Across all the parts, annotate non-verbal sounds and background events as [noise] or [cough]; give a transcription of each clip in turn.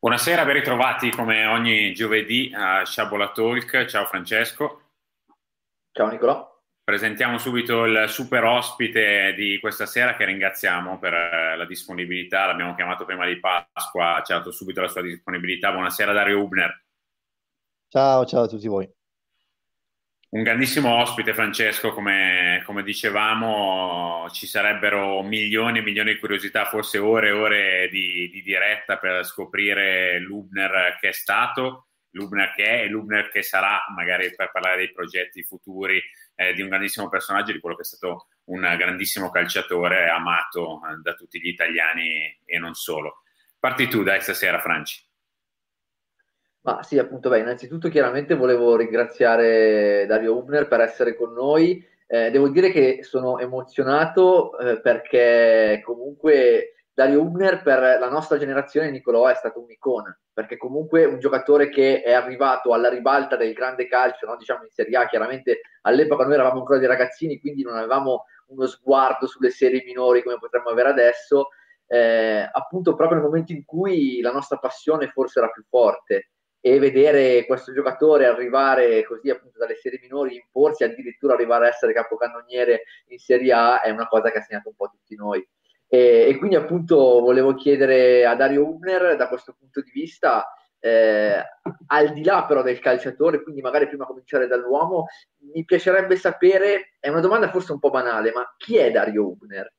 Buonasera, ben ritrovati come ogni giovedì a Sciabola Talk. Ciao Francesco. Ciao Nicolò. Presentiamo subito il super ospite di questa sera che ringraziamo per eh, la disponibilità. L'abbiamo chiamato prima di Pasqua, ci ha dato subito la sua disponibilità. Buonasera Dario Ubner. Ciao, ciao a tutti voi. Un grandissimo ospite, Francesco, come, come, dicevamo, ci sarebbero milioni e milioni di curiosità, forse ore e ore di, di, diretta per scoprire l'Ubner che è stato, l'Ubner che è e l'Ubner che sarà, magari per parlare dei progetti futuri eh, di un grandissimo personaggio, di quello che è stato un grandissimo calciatore amato eh, da tutti gli italiani e non solo. Parti tu dai stasera, Franci. Ma sì, appunto, beh, innanzitutto chiaramente volevo ringraziare Dario Ubner per essere con noi. Eh, devo dire che sono emozionato eh, perché comunque Dario Ubner per la nostra generazione, Nicolò, è stato un'icona, perché comunque un giocatore che è arrivato alla ribalta del grande calcio, no? diciamo in Serie A, chiaramente all'epoca noi eravamo ancora dei ragazzini, quindi non avevamo uno sguardo sulle serie minori come potremmo avere adesso, eh, appunto proprio nel momento in cui la nostra passione forse era più forte e vedere questo giocatore arrivare così appunto dalle serie minori, imporsi, addirittura arrivare a essere capocannoniere in Serie A è una cosa che ha segnato un po' tutti noi. E, e quindi appunto volevo chiedere a Dario Ubner da questo punto di vista, eh, al di là però del calciatore, quindi magari prima cominciare dall'uomo, mi piacerebbe sapere, è una domanda forse un po' banale, ma chi è Dario Ubner?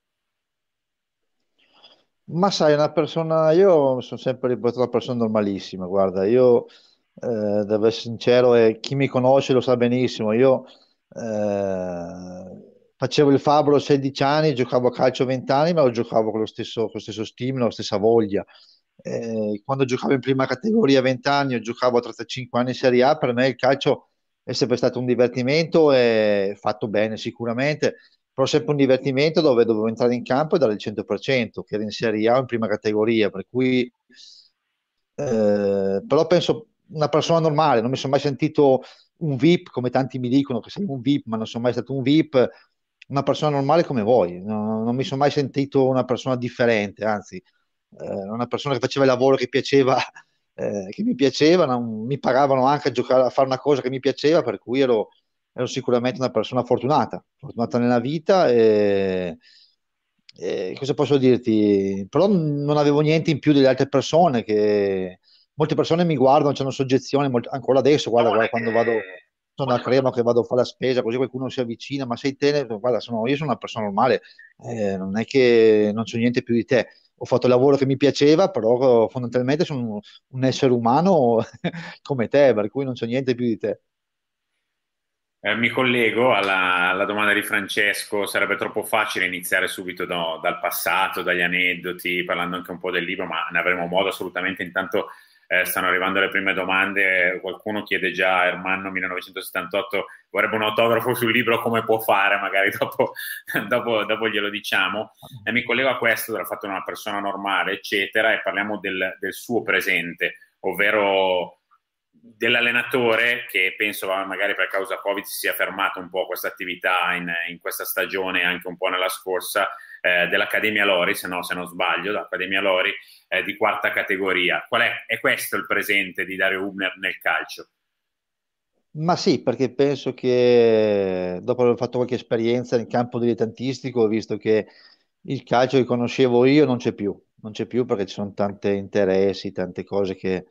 Ma sai, una persona, io sono sempre riportato una persona normalissima, guarda, io eh, devo essere sincero e chi mi conosce lo sa benissimo, io eh, facevo il fabbro a 16 anni, giocavo a calcio a 20 anni, ma lo giocavo con lo stesso, con lo stesso stimolo, la stessa voglia. Eh, quando giocavo in prima categoria a 20 anni, io giocavo a 35 anni in Serie A, per me il calcio è sempre stato un divertimento e fatto bene sicuramente però sempre un divertimento dove dovevo entrare in campo e dare il 100%, che era in Serie A o in prima categoria, per cui eh, però penso una persona normale, non mi sono mai sentito un VIP, come tanti mi dicono che sei un VIP, ma non sono mai stato un VIP, una persona normale come voi, non, non mi sono mai sentito una persona differente, anzi, eh, una persona che faceva il lavoro che piaceva, eh, che mi piaceva, non, mi pagavano anche a giocare, a fare una cosa che mi piaceva, per cui ero ero sicuramente una persona fortunata, fortunata nella vita e, e cosa posso dirti? Però non avevo niente in più delle altre persone che molte persone mi guardano, hanno soggezione, molto, ancora adesso, guarda, guarda quando vado sono a Crema che vado a fare la spesa, così qualcuno si avvicina, ma sei te, guarda, sono, io sono una persona normale, eh, non è che non so niente più di te. Ho fatto il lavoro che mi piaceva, però fondamentalmente sono un, un essere umano [laughs] come te, per cui non so niente più di te. Eh, mi collego alla, alla, domanda di Francesco, sarebbe troppo facile iniziare subito no, dal passato, dagli aneddoti, parlando anche un po' del libro, ma ne avremo modo assolutamente. Intanto eh, stanno arrivando le prime domande, qualcuno chiede già, Ermanno 1978 vorrebbe un autografo sul libro, come può fare? Magari [laughs] dopo, dopo, dopo glielo diciamo. E mi collego a questo, dal fatto di una persona normale, eccetera, e parliamo del, del suo presente, ovvero dell'allenatore che penso magari per causa Covid si sia fermato un po' questa attività in, in questa stagione anche un po' nella scorsa eh, dell'Accademia Lori, se no se non sbaglio, l'Accademia Lori eh, di quarta categoria. Qual è? È questo il presente di Dario Hubner nel calcio? Ma sì, perché penso che dopo aver fatto qualche esperienza nel campo dilettantistico ho visto che il calcio che conoscevo io non c'è più, non c'è più perché ci sono tanti interessi, tante cose che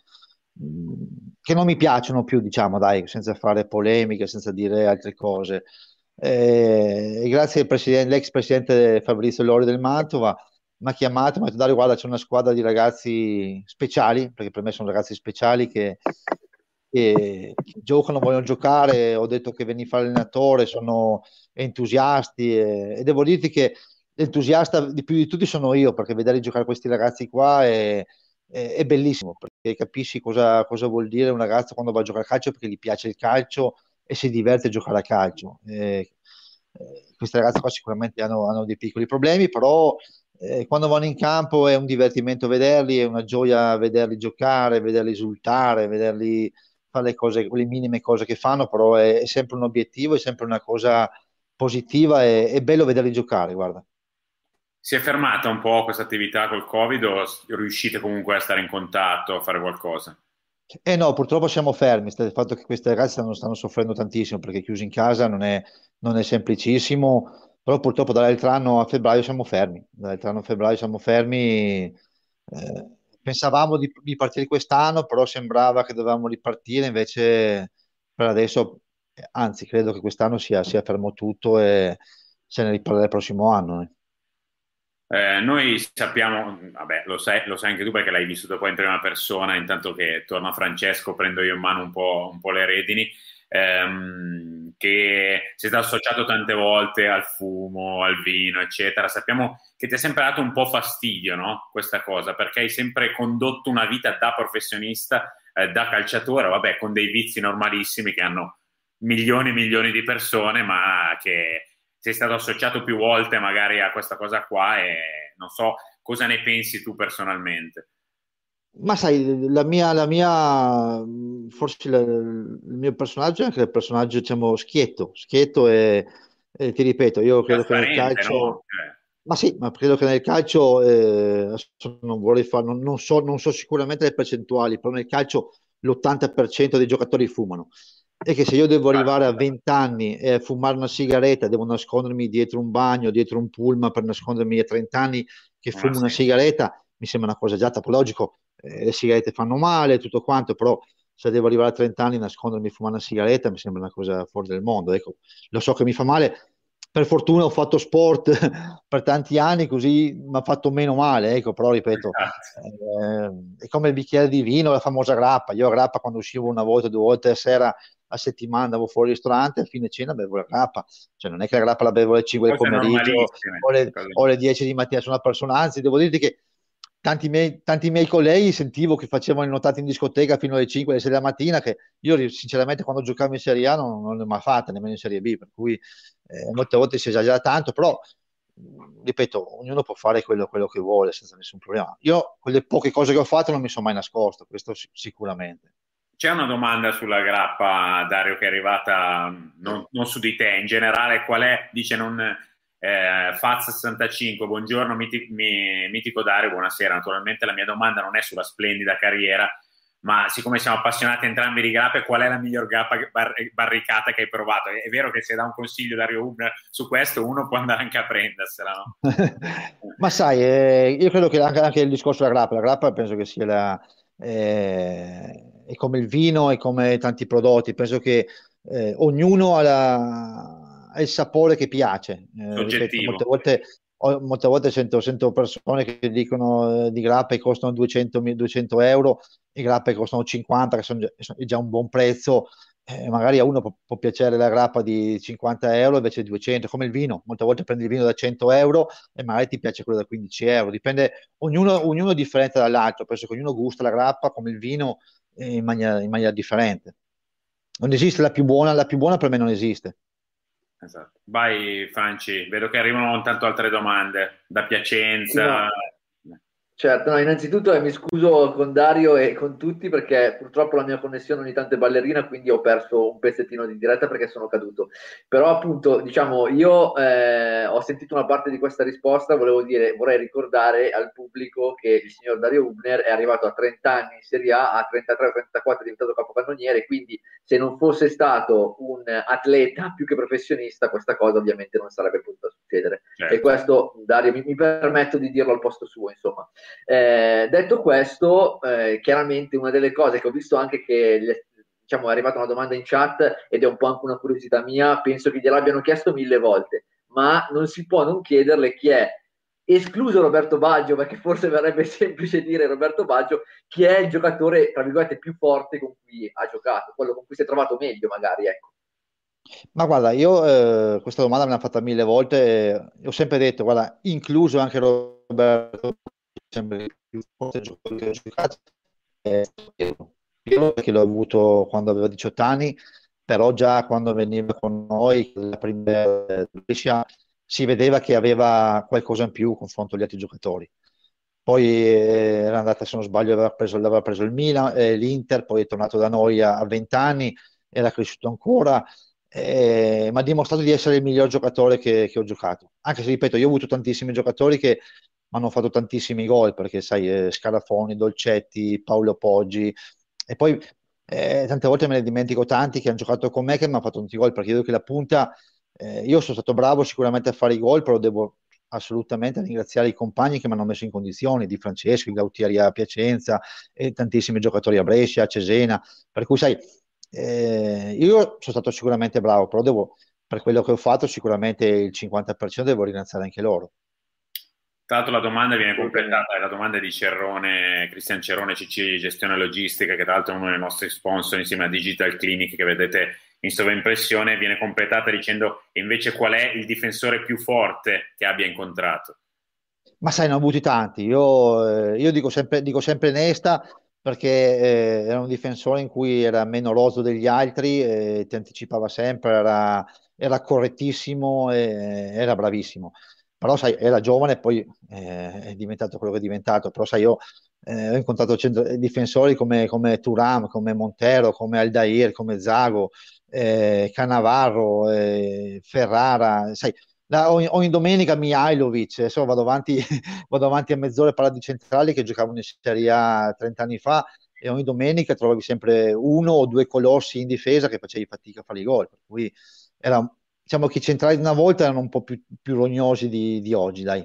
che non mi piacciono più, diciamo, dai, senza fare polemiche, senza dire altre cose. Eh, grazie al presidente, Fabrizio Lori del Mantova mi ha chiamato, mi ha detto Dario guarda c'è una squadra di ragazzi speciali, perché per me sono ragazzi speciali che, che, che giocano, vogliono giocare, ho detto che venni a fare allenatore, sono entusiasti e, e devo dirti che l'entusiasta di più di tutti sono io, perché vedere giocare questi ragazzi qua è è bellissimo perché capisci cosa, cosa, vuol dire un ragazzo quando va a giocare a calcio perché gli piace il calcio e si diverte a giocare a calcio. Eh, eh, queste ragazze qua sicuramente hanno, hanno dei piccoli problemi, però eh, quando vanno in campo è un divertimento vederli, è una gioia vederli giocare, vederli esultare, vederli fare le cose, le minime cose che fanno, però è, è sempre un obiettivo, è sempre una cosa positiva e è bello vederli giocare, guarda. Si è fermata un po' questa attività col Covid o riuscite comunque a stare in contatto, a fare qualcosa? Eh no, purtroppo siamo fermi, il fatto che queste ragazze stanno, stanno soffrendo tantissimo perché chiusi in casa non è, non è semplicissimo, però purtroppo dall'altro anno a febbraio siamo fermi, dall'altro anno a febbraio siamo fermi, eh, pensavamo di, di partire quest'anno, però sembrava che dovevamo ripartire, invece per adesso, anzi credo che quest'anno sia, sia fermo tutto e se ne riparlerà il prossimo anno. Eh. Eh, noi sappiamo, vabbè, lo sai, lo sai, anche tu perché l'hai vissuto poi in prima persona, intanto che torna Francesco prendo io in mano un po', un po le redini, ehm, che si è associato tante volte al fumo, al vino, eccetera. Sappiamo che ti è sempre dato un po' fastidio, no? Questa cosa, perché hai sempre condotto una vita da professionista, eh, da calciatore, vabbè, con dei vizi normalissimi che hanno milioni e milioni di persone, ma che sei stato associato più volte magari a questa cosa qua e non so cosa ne pensi tu personalmente. Ma sai, la mia, la mia forse la, il mio personaggio è anche il personaggio, diciamo, schietto, schietto e, e ti ripeto, io credo che nel calcio... No? Eh. Ma sì, ma credo che nel calcio, eh, non vorrei fare, non, non, so, non so sicuramente le percentuali, però nel calcio l'80% dei giocatori fumano è che se io devo arrivare a 20 anni e fumare una sigaretta, devo nascondermi dietro un bagno, dietro un pullman per nascondermi a 30 anni che fumo ah, una sigaretta, mi sembra una cosa già topologico. Eh, le sigarette fanno male, tutto quanto, però se devo arrivare a 30 anni e nascondermi e fumare una sigaretta mi sembra una cosa fuori del mondo. Ecco, lo so che mi fa male, per fortuna ho fatto sport [laughs] per tanti anni, così mi ha fatto meno male, ecco, però ripeto, eh, è come il bicchiere di vino, la famosa grappa. Io a grappa quando uscivo una volta, due volte a sera a settimana andavo fuori al ristorante, a fine cena bevo la grappa, cioè non è che la grappa la bevo alle 5 del pomeriggio o le, o alle 10 di mattina, sono una persona, anzi devo dirti che tanti miei, tanti miei colleghi sentivo che facevano le notate in discoteca fino alle 5 alle 6 della mattina, che io sinceramente quando giocavo in Serie A non, non l'ho mai fatta, nemmeno in Serie B, per cui eh, molte volte si esagera tanto, però ripeto, ognuno può fare quello, quello, che vuole senza nessun problema. Io quelle poche cose che ho fatto non mi sono mai nascosto, questo sicuramente. C'è una domanda sulla grappa, Dario, che è arrivata non, non su di te, in generale qual è, dice non, eh, Faz65, buongiorno mitico, mitico Dario, buonasera. Naturalmente la mia domanda non è sulla splendida carriera, ma siccome siamo appassionati entrambi di grappe, qual è la miglior grappa bar- barricata che hai provato? È vero che se dà un consiglio Dario Hubner su questo, uno può andare anche a prendersela, no? [laughs] ma sai, eh, io credo che anche, anche, il discorso della grappa, la grappa penso che sia la... Eh, è come il vino e come tanti prodotti, penso che eh, ognuno ha, la, ha, il sapore che piace. Eh, ripeto, molte, volte, molte volte sento, sento, persone che dicono eh, di grappe costano 200, 200 euro, i grappe costano 50, che sono già, è già un buon prezzo. Eh, magari a uno può, può, piacere la grappa di 50 euro invece di 200, come il vino. Molte volte prendi il vino da 100 euro e magari ti piace quello da 15 euro. Dipende, ognuno, ognuno è differente dall'altro. Penso che ognuno gusta la grappa come il vino in maniera, in maniera differente. Non esiste la più buona, la più buona per me non esiste. Esatto. Vai Franci, vedo che arrivano tanto altre domande da Piacenza. No. Certo, no, innanzitutto eh, mi scuso con Dario e con tutti perché purtroppo la mia connessione ogni tanto è ballerina, quindi ho perso un pezzettino di diretta perché sono caduto. Però appunto, diciamo, io eh, ho sentito una parte di questa risposta, volevo dire, vorrei ricordare al pubblico che il signor Dario Hubner è arrivato a 30 anni in Serie A, a 33-34 è diventato capocannoniere, quindi se non fosse stato un atleta più che professionista, questa cosa ovviamente non sarebbe potuta succedere. Certo. E questo, Dario, mi, mi permetto di dirlo al posto suo, insomma. Eh, detto questo, eh, chiaramente una delle cose che ho visto anche che diciamo, è arrivata una domanda in chat ed è un po' anche una curiosità mia, penso che gliel'abbiano chiesto mille volte, ma non si può non chiederle chi è, escluso Roberto Baggio, perché forse verrebbe [laughs] semplice dire Roberto Baggio, chi è il giocatore, tra virgolette, più forte con cui ha giocato, quello con cui si è trovato meglio magari, ecco. Ma guarda, io eh, questa domanda me l'hanno fatta mille volte, ho sempre detto, guarda, incluso anche Roberto sempre più forte giocatore che ho giocato è Piero perché l'ho avuto quando aveva 18 anni però già quando veniva con noi la prima Brescia si vedeva che aveva qualcosa in più confronto agli altri giocatori poi eh, era andata se non sbaglio aveva preso, aveva preso il Milan eh, l'Inter poi è tornato da noi a, a 20 anni era cresciuto ancora eh, mi ha dimostrato di essere il miglior giocatore che, che, ho giocato. Anche se, ripeto, io ho avuto tantissimi giocatori che hanno fatto tantissimi gol, perché sai, eh, Scarafoni, Dolcetti, Paolo Poggi, e poi eh, tante volte me ne dimentico tanti che hanno giocato con me che mi hanno fatto tanti gol, perché credo che la punta, eh, io sono stato bravo sicuramente a fare i gol, però devo assolutamente ringraziare i compagni che mi hanno messo in condizioni, di Francesco, Gautieri a Piacenza e tantissimi giocatori a Brescia, a Cesena, per cui sai, eh, io sono stato sicuramente bravo, però devo, per quello che ho fatto sicuramente il 50% devo ringraziare anche loro. Tra l'altro la domanda viene completata, è la domanda di Cerrone, Cristian Cerrone, CC Gestione Logistica, che tra l'altro è uno dei nostri sponsor insieme a Digital Clinic che vedete in sovraimpressione, viene completata dicendo invece qual è il difensore più forte che abbia incontrato. Ma sai, ne ho avuti tanti. Io, eh, io dico, sempre, dico sempre Nesta perché eh, era un difensore in cui era meno roso degli altri, eh, ti anticipava sempre, era, era correttissimo e era bravissimo però sai, era giovane e poi eh, è diventato quello che è diventato, però sai, io eh, ho incontrato centro, difensori come, come, Turam, come Montero, come Aldair, come Zago, eh, Canavarro, eh, Ferrara, sai, la, ogni, ogni, domenica Mihailovic, adesso vado avanti, [laughs] vado avanti a mezz'ora a parlare di centrali che giocavano in Serie A 30 anni fa e ogni domenica trovavi sempre uno o due colossi in difesa che facevi fatica a fare i gol, per cui era diciamo che i centrali di una volta erano un po' più, più rognosi di, di, oggi, dai.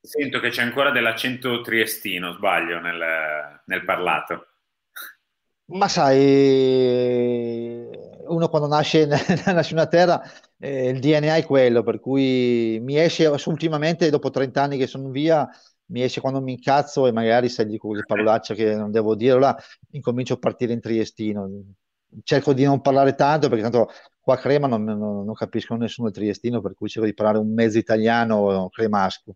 Sento che c'è ancora dell'accento triestino, sbaglio, nel, nel parlato. Ma sai, uno quando nasce, [laughs] nasce una terra, eh, il DNA è quello, per cui mi esce ultimamente, dopo 30 anni che sono via, mi esce quando mi incazzo e magari se dico le parolacce che non devo dire, là incomincio a partire in triestino. Cerco di non parlare tanto perché tanto Qua a Crema non, non, non capiscono nessuno il triestino, per cui cerco di parlare un mezzo italiano cremasco.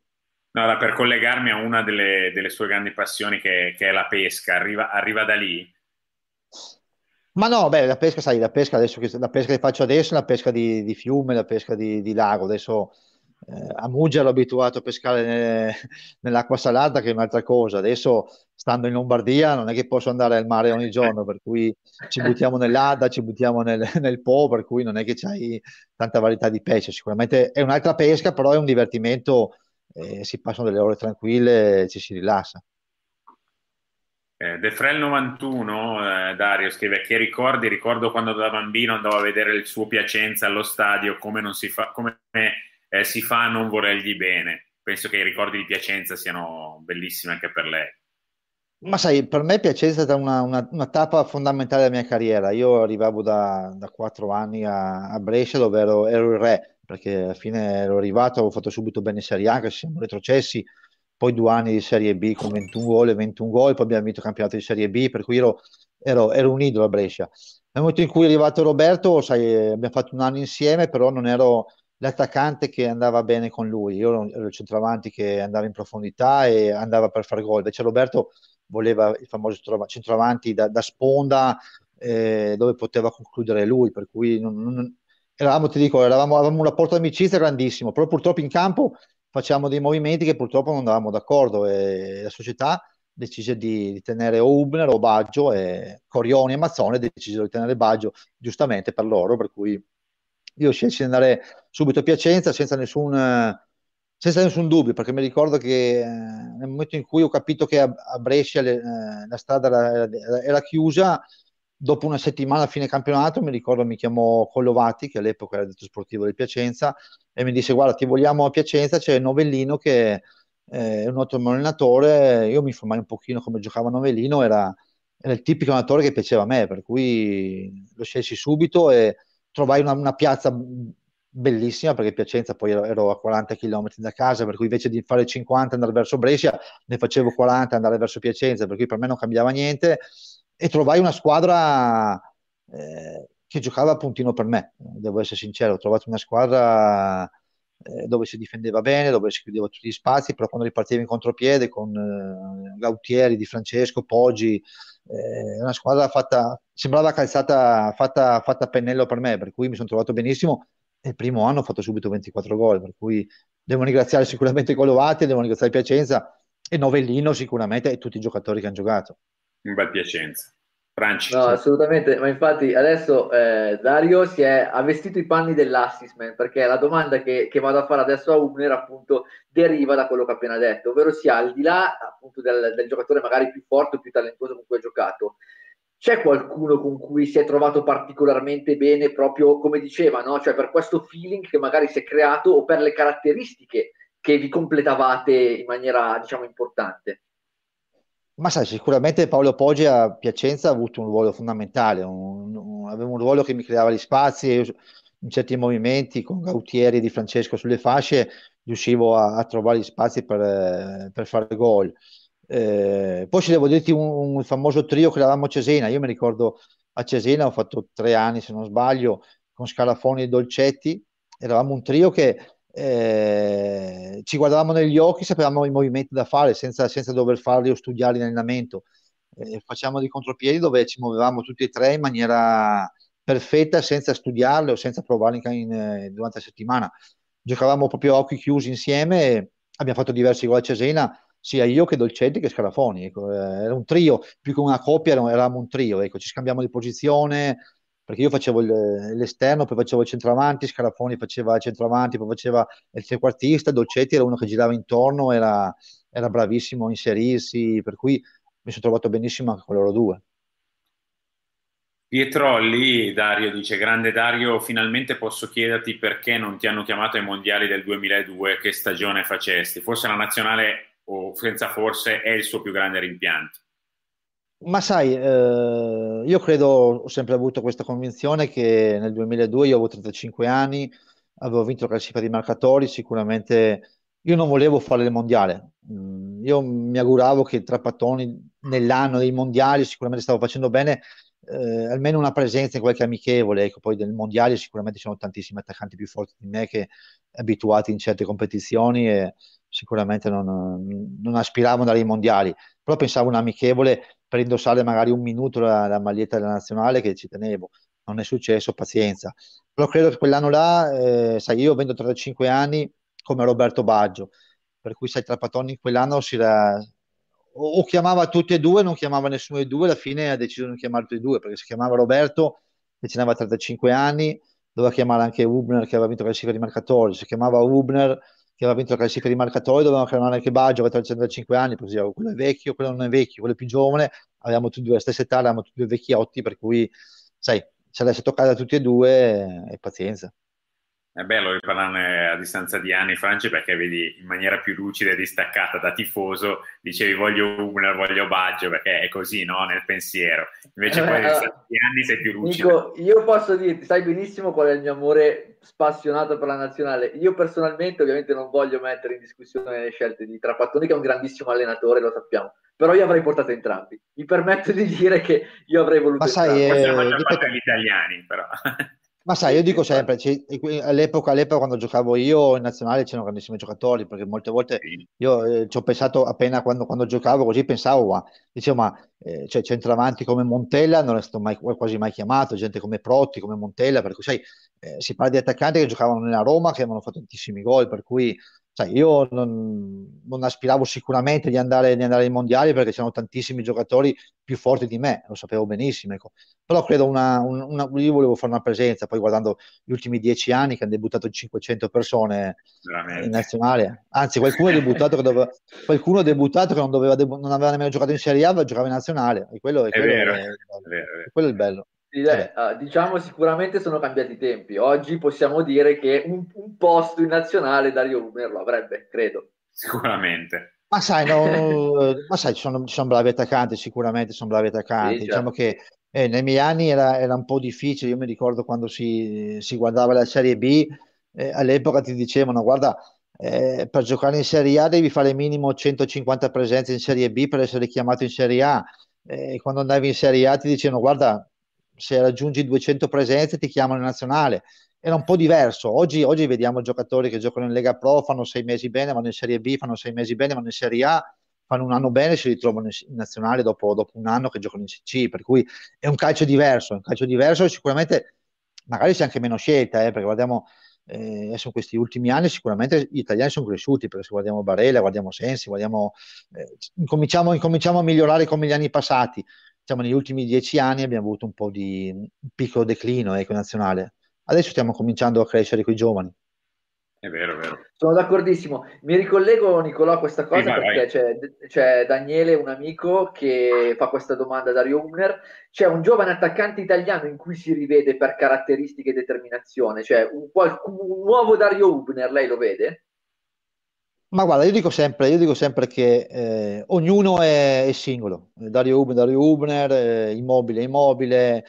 No, per collegarmi a una delle, delle sue grandi passioni che, che è la pesca. Arriva, arriva, da lì? Ma no, beh, la pesca, sai, la pesca, adesso, la pesca che faccio adesso è la pesca di, di fiume, la pesca di, di lago. Adesso eh, a Muggia ero abituato a pescare nelle, nell'acqua salata, che è un'altra cosa. Adesso, stando in Lombardia, non è che posso andare al mare ogni giorno, per cui ci buttiamo nell'Adda, ci buttiamo nel, nel Po, per cui non è che c'hai tanta varietà di pesce. Sicuramente è un'altra pesca, però è un divertimento, eh, si passano delle ore tranquille ci si rilassa. Eh, Defrel 91, eh, Dario scrive che ricordi, ricordo quando da bambino andavo a vedere il suo Piacenza allo stadio, come non si fa, come eh, si fa a non volergli bene. Penso che i ricordi di Piacenza siano bellissimi anche per lei. Ma sai, per me Piacenza è stata una, una, una tappa fondamentale della mia carriera. Io arrivavo da, da quattro anni a, a, Brescia dove ero, ero, il re, perché alla fine ero arrivato, avevo fatto subito bene Serie A, che siamo retrocessi, poi due anni di Serie B con 21 gol e 21 gol, poi abbiamo vinto il campionato di Serie B, per cui ero, ero, ero un idolo a Brescia. Nel momento in cui è arrivato Roberto, sai, abbiamo fatto un anno insieme, però non ero l'attaccante che andava bene con lui, io ero il centravanti che andava in profondità e andava per fare gol, invece Roberto voleva il famoso centravanti da, da sponda eh, dove poteva concludere lui, per cui non, non, eravamo, ti dico, eravamo, avevamo un rapporto di amicizia grandissimo, però purtroppo in campo facciamo dei movimenti che purtroppo non andavamo d'accordo e la società decise di, di tenere o Ubner o Baggio e Corioni e Mazzone decisero di tenere Baggio giustamente per loro, per cui io scelsi di andare subito a Piacenza senza nessun, senza nessun dubbio, perché mi ricordo che eh, nel momento in cui ho capito che a, a Brescia le, eh, la strada era, era, chiusa, dopo una settimana a fine campionato, mi ricordo mi chiamò Collovati, che all'epoca era detto sportivo di Piacenza, e mi disse guarda ti vogliamo a Piacenza, c'è Novellino che eh, è un ottimo allenatore, io mi informai un pochino come giocava Novellino, era, era il tipico allenatore che piaceva a me, per cui lo scelsi subito e trovai una, una piazza bellissima perché Piacenza poi ero, a 40 km da casa, per cui invece di fare 50 e andare verso Brescia, ne facevo 40 e andare verso Piacenza, per cui per me non cambiava niente. E trovai una squadra eh, che giocava a puntino per me, devo essere sincero, ho trovato una squadra eh, dove si difendeva bene, dove si chiudeva tutti gli spazi, però quando ripartivi in contropiede con eh, Gautieri, Di Francesco, Poggi, eh, una squadra fatta, sembrava calzata, fatta, fatta a pennello per me, per cui mi sono trovato benissimo e il primo anno ho fatto subito 24 gol, per cui devo ringraziare sicuramente Colovati, devo ringraziare Piacenza e Novellino sicuramente e tutti i giocatori che hanno giocato. Un bel Piacenza. Franci. No, assolutamente, ma infatti adesso eh, Dario si è, ha vestito i panni dell'assisment perché la domanda che, che, vado a fare adesso a Ubner appunto deriva da quello che ho appena detto, ovvero sia al di là appunto del, del giocatore magari più forte o più talentuoso con cui ha giocato, c'è qualcuno con cui si è trovato particolarmente bene proprio come diceva, no? cioè per questo feeling che magari si è creato o per le caratteristiche che vi completavate in maniera diciamo importante? Ma sai, sicuramente Paolo Poggi a Piacenza ha avuto un ruolo fondamentale, un, un, aveva un ruolo che mi creava gli spazi in certi movimenti con Gautieri Di Francesco sulle fasce riuscivo a, a trovare gli spazi per, per fare gol. Eh, poi ci devo dirti un, un, famoso trio che eravamo a Cesena, io mi ricordo a Cesena, ho fatto tre anni se non sbaglio, con Scalafoni e Dolcetti, eravamo un trio che eh, ci guardavamo negli occhi, sapevamo i movimenti da fare senza, senza dover farli o studiarli in allenamento. Eh, facciamo dei contropiedi dove ci muovevamo tutti e tre in maniera perfetta senza studiarli o senza provarli in, in, eh, durante la settimana. Giocavamo proprio a occhi chiusi insieme abbiamo fatto diversi gol a Cesena, sia io che Dolcetti che Scalafoni. Ecco, eh, era un trio, più che una coppia, eravamo un trio. Ecco, ci scambiamo di posizione, perché io facevo l'esterno, poi facevo il centravanti, Scarafoni faceva il centravanti, poi faceva il trequartista, Dolcetti era uno che girava intorno, era, era bravissimo a inserirsi, per cui mi sono trovato benissimo anche con loro due. Pietrolli, Dario dice, grande Dario, finalmente posso chiederti perché non ti hanno chiamato ai mondiali del 2002, che stagione facesti? Forse la nazionale, o senza forse, è il suo più grande rimpianto. Ma sai, eh, io credo, ho sempre avuto questa convinzione che nel 2002 io avevo 35 anni, avevo vinto la classifica di marcatori, sicuramente io non volevo fare il mondiale, mm, io mi auguravo che Trapattoni nell'anno dei mondiali sicuramente stavo facendo bene, eh, almeno una presenza in qualche amichevole, ecco, poi del mondiale sicuramente ci sono tantissimi attaccanti più forti di me che abituati in certe competizioni e sicuramente non, non aspiravano ad andare ai mondiali, però pensavo un amichevole per indossare magari un minuto la, la maglietta della nazionale che ci tenevo. Non è successo, pazienza. Però credo che quell'anno là, eh, sai, io avendo 35 anni come Roberto Baggio, per cui sai, Trapattoni quell'anno si era, o, o, chiamava tutti e due, non chiamava nessuno dei due, alla fine ha deciso di non chiamare tutti e due, perché si chiamava Roberto, che ce n'aveva 35 anni, doveva chiamare anche Hubner che aveva vinto la classifica di marcatori, si chiamava Hubner che aveva vinto la classifica di marcatori, dovevamo chiamare anche Baggio, aveva 35 anni, così quello è vecchio, quello non è vecchio, quello è più giovane, avevamo tutti e due la stessa età, eravamo tutti e due vecchiotti, per cui, sai, se l'avesse toccata tutti e due, e pazienza. È bello riparlarne a distanza di anni, Franci, perché vedi in maniera più lucida e distaccata da tifoso, dicevi voglio una, voglio Baggio, perché è così, no? Nel pensiero. Invece poi a distanza di anni sei più lucido. Dico, io posso dirti, sai benissimo qual è il mio amore spassionato per la nazionale. Io personalmente ovviamente non voglio mettere in discussione le scelte di Trapattoni, che è un grandissimo allenatore, lo sappiamo. Però io avrei portato entrambi. Mi permetto di dire che io avrei voluto Ma sai, entrambi. Eh, Possiamo già gli italiani, però. Ma sai, io dico sempre, all'epoca, all'epoca, quando giocavo io in nazionale c'erano grandissimi giocatori, perché molte volte io eh, ci ho pensato appena quando, quando, giocavo così, pensavo, ma, dicevo, ma eh, cioè, centravanti come Montella non è stato mai, quasi mai chiamato, gente come Protti, come Montella, per cui sai, eh, si parla di attaccanti che giocavano nella Roma, che avevano fatto tantissimi gol, per cui sai, io non, non, aspiravo sicuramente di andare, di andare ai mondiali perché c'erano tantissimi giocatori più forti di me, lo sapevo benissimo. Ecco. Però credo una, una, io volevo fare una presenza, poi guardando gli ultimi dieci anni che hanno debuttato 500 persone Veramente. in nazionale, anzi qualcuno è debuttato che, doveva, qualcuno debuttato che non, doveva, non, aveva nemmeno giocato in Serie A, ma giocava in nazionale. E quello è, quello vero, è, è, vero, quello è il bello. Direi, uh, diciamo sicuramente sono cambiati i tempi. Oggi possiamo dire che un, un posto in nazionale Dario Umer lo avrebbe, credo. Sicuramente. Ma sai, [laughs] no, ma sai ci, sono, ci, sono, bravi attaccanti, sicuramente sono bravi attaccanti. Sì, diciamo certo. che eh, nei miei anni era, era, un po' difficile. Io mi ricordo quando si, si guardava la Serie B, eh, all'epoca ti dicevano, guarda, eh, per giocare in Serie A devi fare minimo 150 presenze in Serie B per essere chiamato in Serie A. E quando andavi in Serie A ti dicevano, guarda, se raggiungi 200 presenze ti chiamano in nazionale. Era un po' diverso. Oggi, oggi vediamo giocatori che giocano in Lega Pro, fanno sei mesi bene, vanno in Serie B, fanno sei mesi bene, vanno in Serie A, fanno un anno bene e si ritrovano in nazionale dopo, dopo un anno che giocano in CC. Per cui è un calcio diverso, è un calcio diverso e sicuramente magari c'è anche meno scelta, eh, perché guardiamo eh, adesso in questi ultimi anni sicuramente gli italiani sono cresciuti, perché se guardiamo Barella, guardiamo Sensi, guardiamo, eh, incominciamo, incominciamo, a migliorare come gli anni passati diciamo, negli ultimi dieci anni abbiamo avuto un po' di un piccolo declino ecco, nazionale. Adesso stiamo cominciando a crescere con i giovani. È vero, è vero. Sono d'accordissimo. Mi ricollego, Nicolò, a questa cosa Sì, vai, perché c'è, c'è Daniele, un amico, che fa questa domanda a Dario Umner. C'è un giovane attaccante italiano in cui si rivede per caratteristiche e determinazione, cioè un, qual- un nuovo Dario Umner, lei lo vede? Ma guarda, io dico sempre, io dico sempre che eh, ognuno è, è singolo. Dario Hubner, Dario Hubner, eh, Immobile, Immobile.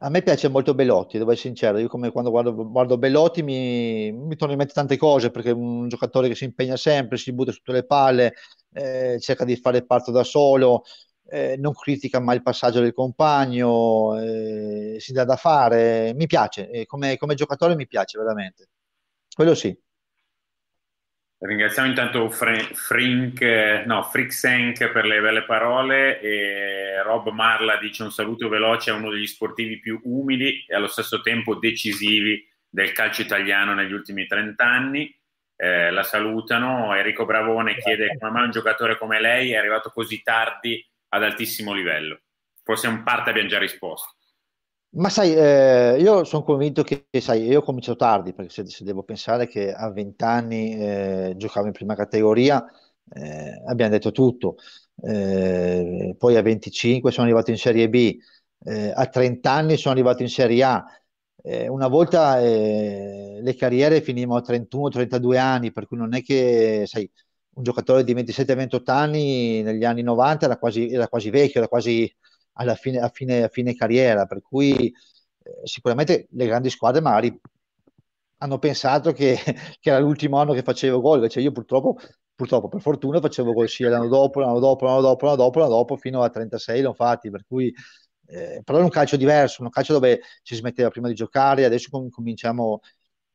A me piace molto Belotti, devo essere sincero. Io come quando guardo, guardo Belotti mi, mi tornano in mente tante cose, perché è un giocatore che si impegna sempre, si butta tutte le palle, eh, cerca di fare il parto da solo, eh, non critica mai il passaggio del compagno, eh, si dà da fare. Mi piace, eh, come, come giocatore mi piace veramente. Quello sì. Ringraziamo intanto Fre- Frink, no, Frixenk per le belle parole e Rob Marla dice un saluto veloce a uno degli sportivi più umili e allo stesso tempo decisivi del calcio italiano negli ultimi 30 anni. Eh, la salutano. Enrico Bravone chiede come mai un giocatore come lei è arrivato così tardi ad altissimo livello. Forse in parte abbiamo già risposto. Ma sai, eh, io sono convinto che, sai, io ho cominciato tardi, perché se, se devo pensare che a 20 anni eh, giocavo in prima categoria, eh, abbiamo detto tutto. Eh, poi a 25 sono arrivato in Serie B, eh, a 30 anni sono arrivato in Serie A. Eh, una volta le carriere finivano a 31-32 anni, per cui non è che, sai, un giocatore di 27-28 anni negli anni 90 era quasi, era quasi vecchio, era quasi alla fine, a fine, a fine carriera, per cui eh, sicuramente le grandi squadre magari hanno pensato che, [laughs] che, era l'ultimo anno che facevo gol, invece io purtroppo, purtroppo per fortuna facevo gol sia l'anno dopo, l'anno dopo, l'anno dopo, l'anno dopo, l'anno dopo, fino a 36 l'ho fatti, per cui eh, però è un calcio diverso, un calcio dove ci smetteva prima di giocare, adesso com- cominciamo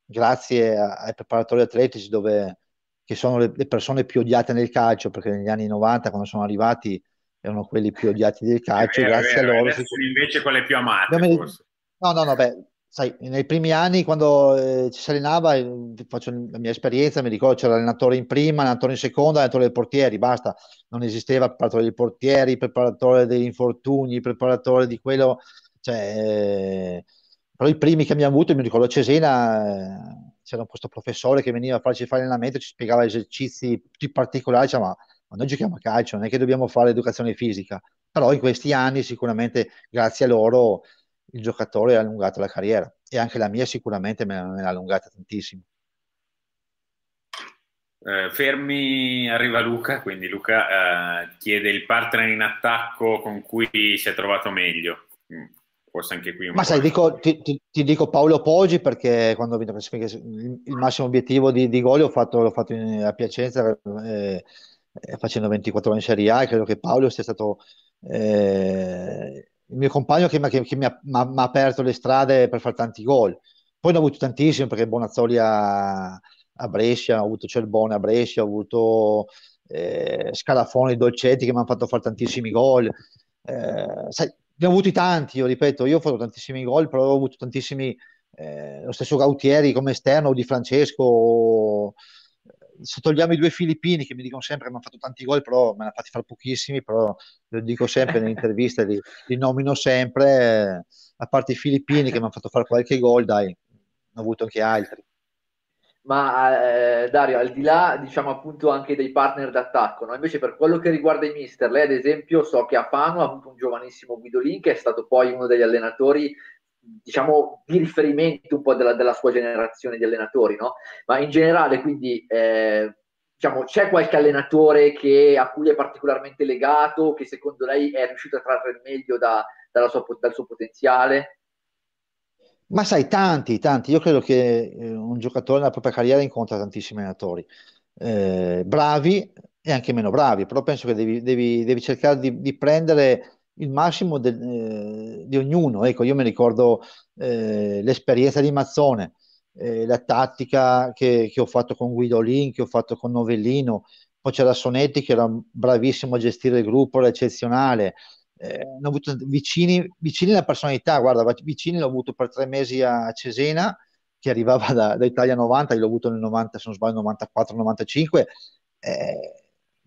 grazie a- ai preparatori atletici dove, che sono le, le persone più odiate nel calcio, perché negli anni 90 quando sono arrivati erano quelli più odiati del calcio, vero, grazie vero, a loro. Sono invece quelle più amate. No, no, no, beh, sai, nei primi anni quando eh, ci si allenava, eh, faccio la mia esperienza, mi ricordo c'era l'allenatore in prima, l'allenatore in seconda, l'allenatore dei portieri, basta, non esisteva il preparatore dei portieri, il preparatore degli infortuni, il preparatore di quello, cioè, eh, però i primi che abbiamo avuto, mi ricordo a Cesena, eh, c'era questo professore che veniva a farci fare allenamento, ci spiegava esercizi tutti particolari, diceva, ma noi giochiamo a calcio, non è che dobbiamo fare educazione fisica, però in questi anni sicuramente grazie a loro il giocatore ha allungato la carriera e anche la mia sicuramente me l'ha allungata tantissimo. Eh, fermi, arriva Luca, quindi Luca eh, chiede il partner in attacco con cui si è trovato meglio. Mm, forse anche qui. Ma sai, dico, ti, ti, ti, dico Paolo Poggi perché quando ho vinto il, il massimo obiettivo di, di gol l'ho fatto, l'ho fatto in, a Piacenza. Eh, eh, facendo 24 ore in Serie A e credo che Paolo sia stato eh, il mio compagno che, che, che mi, ha, aperto le strade per fare tanti gol. Poi ne ho avuto tantissimi perché Bonazzoli a, a Brescia, ho avuto Cerbone a Brescia, ho avuto eh, Scalafoni, Dolcetti che mi hanno fatto fare tantissimi gol. Eh, sai, ne ho avuti tanti, io ripeto, io ho fatto tantissimi gol, però ho avuto tantissimi, eh, lo stesso Gautieri come esterno, Di Francesco, se togliamo i due filippini che mi dicono sempre che mi hanno fatto tanti gol, però me ne hanno fatti fare pochissimi, però lo dico sempre [laughs] nelle interviste, li, li, nomino sempre, a parte i filippini che mi hanno fatto fare qualche gol, dai, ne ho avuto anche altri. Ma eh, Dario, al di là, diciamo appunto anche dei partner d'attacco, no? invece per quello che riguarda i mister, lei ad esempio so che a Fano ha avuto un giovanissimo Guidolin che è stato poi uno degli allenatori diciamo, di riferimento un po' della, della, sua generazione di allenatori, no? Ma in generale, quindi, eh, diciamo, c'è qualche allenatore che, a cui è particolarmente legato, che secondo lei è riuscito a trarre il meglio da, sua, dal suo potenziale? Ma sai, tanti, tanti. Io credo che eh, un giocatore nella propria carriera incontra tantissimi allenatori, eh, bravi e anche meno bravi, però penso che devi, devi, devi cercare di, di prendere il massimo de, eh, di ognuno. Ecco, io mi ricordo eh, l'esperienza di Mazzone, eh, la tattica che, che, ho fatto con Guidolin, che ho fatto con Novellino, poi c'era Sonetti che era bravissimo a gestire il gruppo, era eccezionale. Eh, ho avuto vicini, vicini la personalità, guarda, vicini l'ho avuto per tre mesi a Cesena, che arrivava da, da Italia 90, l'ho avuto nel 90, se non sbaglio, 94-95. Eh,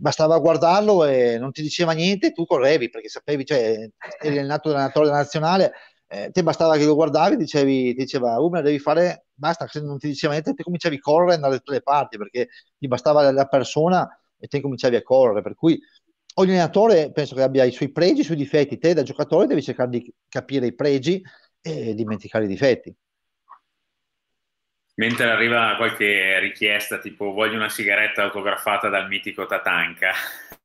bastava guardarlo e non ti diceva niente, tu correvi perché sapevi, cioè, eri allenato dall'allenatore nazionale, eh, te bastava che lo guardavi, dicevi, ti diceva, Uber, devi fare, basta, se non ti diceva niente, te cominciavi a correre dalle tue parti perché ti bastava la persona e te cominciavi a correre, per cui ogni allenatore penso che abbia i suoi pregi, i suoi difetti, te da giocatore devi cercare di capire i pregi e dimenticare i difetti. Mentre arriva qualche richiesta tipo voglio una sigaretta autografata dal mitico Tatanka.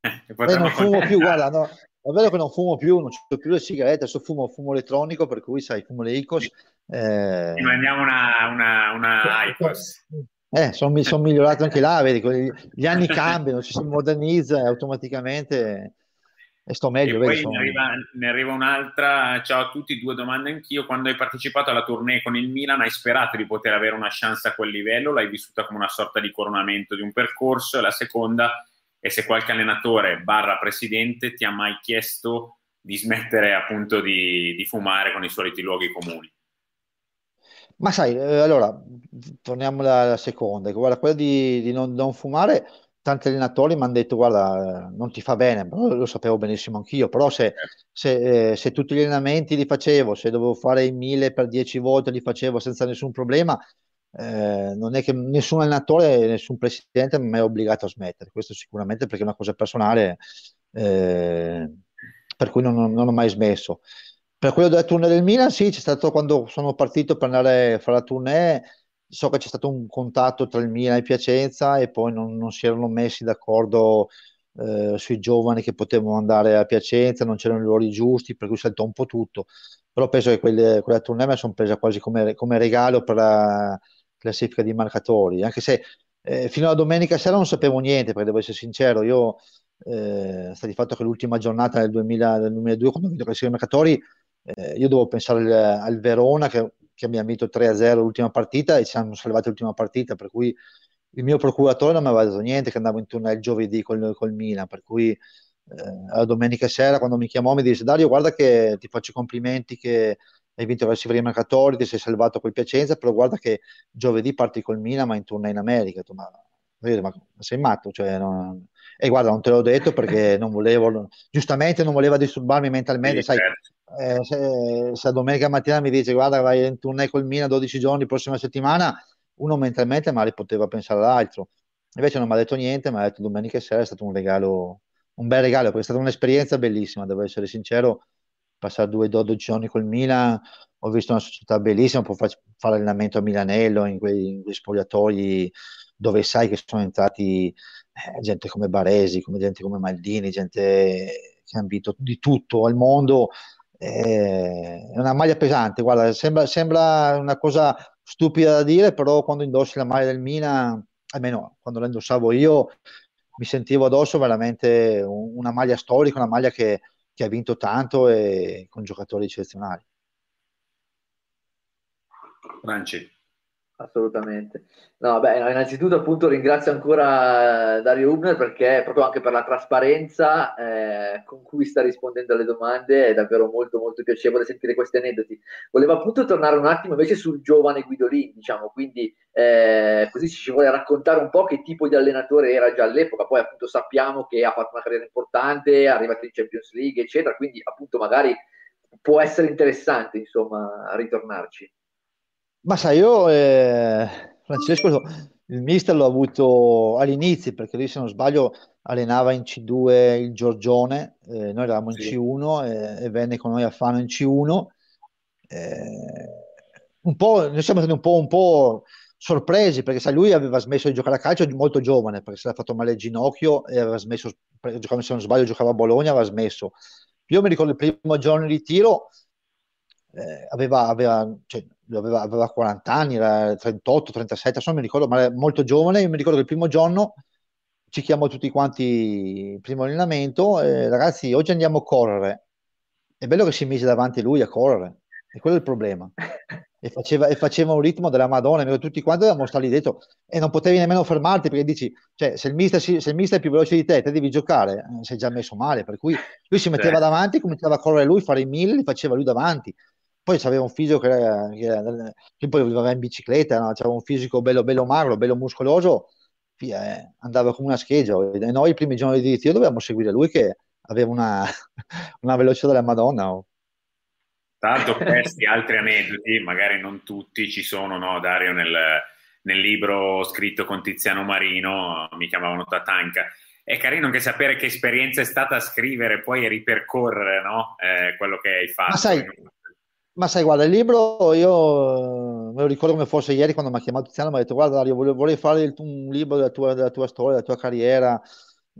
[laughs] eh, non fumo più, [laughs] guarda, no, è vero che non fumo più, non ho più le sigarette, adesso fumo, fumo elettronico, per cui sai, fumo le ICOS. Eh... Ti mandiamo una, una, una ICOS. Eh, sono son migliorato anche là, vedi, gli anni [laughs] cambiano, ci si modernizza automaticamente e sto meglio. E poi ne arriva, ne arriva, un'altra, ciao a tutti, due domande anch'io. Quando hai partecipato alla tournée con il Milan, hai sperato di poter avere una chance a quel livello? L'hai vissuta come una sorta di coronamento di un percorso? E la seconda è se qualche allenatore barra presidente ti ha mai chiesto di smettere appunto di, di fumare con i soliti luoghi comuni. Ma sai, eh, allora, torniamo alla seconda. Guarda, quella di, di non, non, fumare, tanti allenatori mi hanno detto, guarda, non ti fa bene, lo sapevo benissimo anch'io, però se, se, eh, se, tutti gli allenamenti li facevo, se dovevo fare i mille per dieci volte li facevo senza nessun problema, eh, non è che nessun allenatore, nessun presidente mi è obbligato a smettere, questo sicuramente perché è una cosa personale, eh, per cui non, non ho mai smesso. Per quello della tournée del Milan, sì, c'è stato quando sono partito per andare a fare la tournée, so che c'è stato un contatto tra il Milan e Piacenza e poi non, non si erano messi d'accordo eh, sui giovani che potevano andare a Piacenza, non c'erano i ruoli giusti, per cui saltò un po' tutto. Però penso che quelle, quella tournée me sono presa quasi come, come, regalo per la classifica di marcatori, anche se eh, fino alla domenica sera non sapevo niente, perché devo essere sincero, io eh, sta di fatto che l'ultima giornata del, 2000, del 2002, quando ho vinto la classifica di marcatori, eh, io devo pensare al, al Verona che, che, abbiamo vinto 3-0 l'ultima partita e ci hanno salvato l'ultima partita, per cui il mio procuratore non mi aveva detto niente che andavo in turno il giovedì col, col Milan, per cui eh, la domenica sera quando mi chiamò mi disse Dario guarda che ti faccio i complimenti che hai vinto la classifica marcatori, ti sei salvato col Piacenza, però guarda che giovedì parti col Milan ma in turno in America. Tu, ma, ma, sei matto? Cioè, non, e guarda, non te l'ho detto perché [laughs] non volevo, giustamente non voleva disturbarmi mentalmente, sì, sai, certo. eh, se, se domenica mattina mi dice guarda vai in tournée col Mina 12 giorni, prossima settimana, uno mentalmente magari poteva pensare all'altro. Invece non mi ha detto niente, mi ha detto domenica sera è stato un regalo, un bel regalo, perché è stata un'esperienza bellissima, devo essere sincero, passare due 12 giorni col Milan, ho visto una società bellissima, può fare allenamento a Milanello, in quei, in quei spogliatoi dove sai che sono entrati eh, gente come Baresi, come gente come Maldini, gente che ha vinto di tutto al mondo. Eh, è una maglia pesante, guarda, sembra, sembra, una cosa stupida da dire, però quando indossi la maglia del Mina, almeno quando la indossavo io, mi sentivo addosso veramente una maglia storica, una maglia che, che ha vinto tanto e con giocatori eccezionali. Franci. Assolutamente. No, beh, innanzitutto appunto ringrazio ancora eh, Dario Ubner perché proprio anche per la trasparenza eh, con cui sta rispondendo alle domande è davvero molto molto piacevole sentire questi aneddoti. Volevo appunto tornare un attimo invece sul giovane Guidolin, diciamo, quindi eh, così ci vuole raccontare un po' che tipo di allenatore era già all'epoca, poi appunto sappiamo che ha fatto una carriera importante, è arrivato in Champions League, eccetera, quindi appunto magari può essere interessante insomma ritornarci. Ma sai, io eh, Francesco, il mister l'ho avuto all'inizio perché lui, se non sbaglio, allenava in C2 il Giorgione, eh, noi eravamo in sì. C1 e, e, venne con noi a Fano in C1. Eh, un po', noi siamo stati un po', un po' sorpresi perché sai, lui aveva smesso di giocare a calcio molto giovane perché si era fatto male il ginocchio e aveva smesso, giocava, se non sbaglio giocava a Bologna, aveva smesso. Io mi ricordo il primo giorno di tiro, eh, aveva, aveva, cioè, aveva, aveva 40 anni, era 38, 37, non mi ricordo, ma era molto giovane. Io mi ricordo che il primo giorno ci chiamò tutti quanti primo allenamento, eh, ragazzi, oggi andiamo a correre. È bello che si mise davanti a lui a correre, e quello è il problema. [laughs] E faceva, e faceva un ritmo della Madonna, tutti quanti dovevamo stare lì dentro e non potevi nemmeno fermarti perché dici, cioè, se il mister, se il mister è più veloce di te, te devi giocare, eh, sei già messo male. Per cui lui si metteva davanti, cominciava a correre lui, fare i mille, li faceva lui davanti poi aveva un fisico che, che, che poi viveva in bicicletta, no? aveva un fisico bello, bello magro, bello muscoloso, eh, andava come una scheggia. E noi i primi giorni di ritiro dovevamo seguire lui che aveva una, [laughs] una velocità della Madonna. Oh. Tanto questi altri aneddoti, magari non tutti, ci sono, no, Dario, nel, nel libro scritto con Tiziano Marino, mi chiamavano Tatanca. È carino anche sapere che esperienza è stata scrivere poi ripercorrere no? eh, quello che hai fatto. Ma sai, ma sai, guarda, il libro io me lo ricordo come fosse ieri quando mi ha chiamato Tiziano, mi ha detto guarda Dario, vorrei fare un libro della tua, della tua storia, della tua carriera.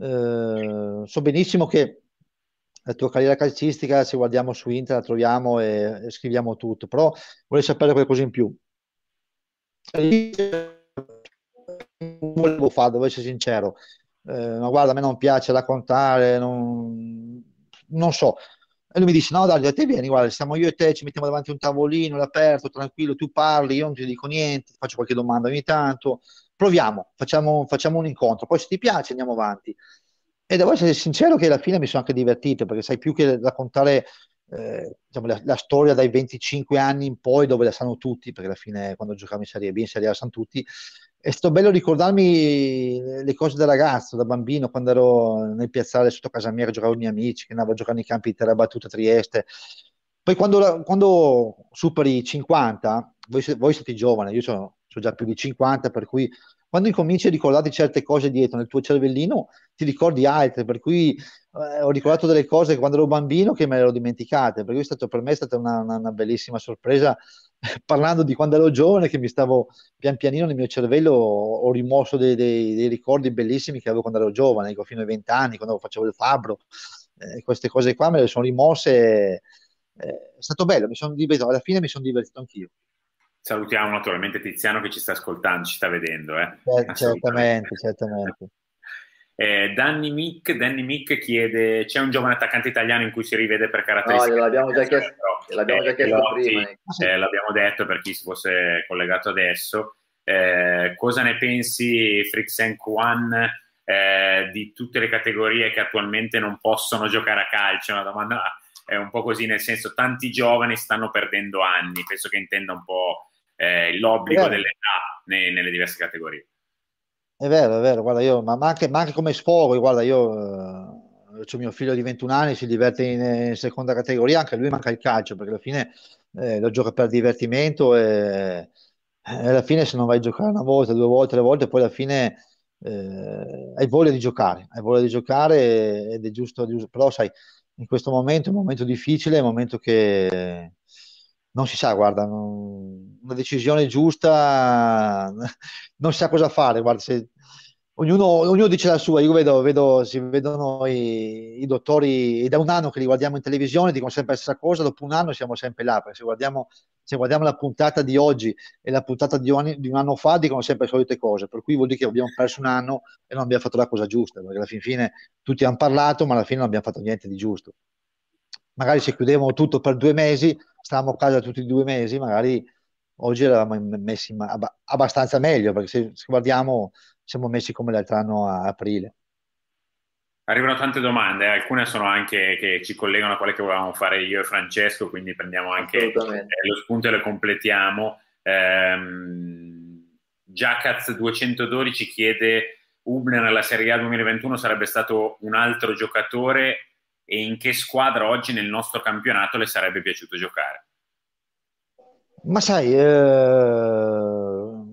Eh, so benissimo che la tua carriera calcistica, se guardiamo su internet, la troviamo e, e scriviamo tutto, però vorrei sapere qualcosa in più. Volevo fare, devo essere sincero. Eh, ma guarda, a me non piace raccontare, non, non so. E lui mi dice: No, Dario, te vieni, guarda, siamo io e te, ci mettiamo davanti a un tavolino, l'aperto, tranquillo, tu parli, io non ti dico niente, faccio qualche domanda ogni tanto. Proviamo, facciamo, facciamo un incontro, poi se ti piace andiamo avanti. E devo essere sincero che alla fine mi sono anche divertito, perché sai più che raccontare eh, diciamo, la, la, storia dai 25 anni in poi, dove la sanno tutti, perché alla fine quando giocavo in Serie B, in Serie A sanno tutti, è stato bello ricordarmi le cose da ragazzo, da bambino, quando ero nel piazzale sotto casa mia, che giocavo con i miei amici, che andavo a giocare nei campi di terra battuta a Trieste. Poi quando, quando superi i 50, voi, voi siete giovani, io sono, sono già più di 50, per cui quando incominci a ricordarti certe cose dietro nel tuo cervellino, ti ricordi altre, per cui eh, ho ricordato delle cose quando ero bambino che me le ero dimenticate, per cui stato, per me è stata una, una, una bellissima sorpresa [laughs] parlando di quando ero giovane, che mi stavo pian pianino nel mio cervello, ho rimosso dei, dei, dei ricordi bellissimi che avevo quando ero giovane, ecco, fino ai vent'anni, quando facevo il fabbro, eh, queste cose qua me le sono rimosse, eh, è stato bello, mi sono divertito, alla fine mi sono divertito anch'io. Salutiamo naturalmente Tiziano che ci sta ascoltando, ci sta vedendo. Eh? Eh, certamente, certamente. Eh, Danny, Mick, Danny Mick chiede: c'è un giovane attaccante italiano in cui si rivede per caratteristiche? No, l'abbiamo già chiesto, l'abbiamo già chiesto prima. Eh, l'abbiamo detto per chi si fosse collegato adesso. Eh, cosa ne pensi, Frixen Kwan, eh, di tutte le categorie che attualmente non possono giocare a calcio? Una domanda è un po' così, nel senso, tanti giovani stanno perdendo anni. Penso che intenda un po' eh, l'obbligo dell'età nei, nelle diverse categorie. È vero, è vero, guarda, io, ma, ma, anche, ma anche, come sfogo, guarda, io eh, ho mio figlio di 21 anni, si diverte in, in, seconda categoria, anche lui manca il calcio, perché alla fine eh, lo gioca per divertimento e, e, alla fine se non vai a giocare una volta, due volte, tre volte, poi alla fine eh, hai voglia di giocare, hai voglia di giocare ed è giusto, giusto, però sai, in questo momento è un momento difficile, è un momento che non si sa, guarda, non, una decisione giusta, non sa cosa fare, guarda, se, ognuno, ognuno, dice la sua, io vedo, vedo si vedono i, i, dottori, è da un anno che li guardiamo in televisione, dicono sempre la stessa cosa, dopo un anno siamo sempre là, perché se guardiamo, se guardiamo la puntata di oggi e la puntata di un, di un, anno fa dicono sempre le solite cose, per cui vuol dire che abbiamo perso un anno e non abbiamo fatto la cosa giusta, perché alla fin fine tutti hanno parlato, ma alla fine non abbiamo fatto niente di giusto. Magari se chiudevamo tutto per due mesi, stavamo a casa tutti e due mesi, magari oggi eravamo messi abbastanza meglio, perché se, se guardiamo siamo messi come l'altro anno a aprile. Arrivano tante domande, eh. alcune sono anche che ci collegano a quelle che volevamo fare io e Francesco, quindi prendiamo anche eh, lo spunto e le completiamo. Ehm, Giacaz 212 chiede Ubner nella Serie A 2021 sarebbe stato un altro giocatore e in che squadra oggi nel nostro campionato le sarebbe piaciuto giocare? Ma sai, eh,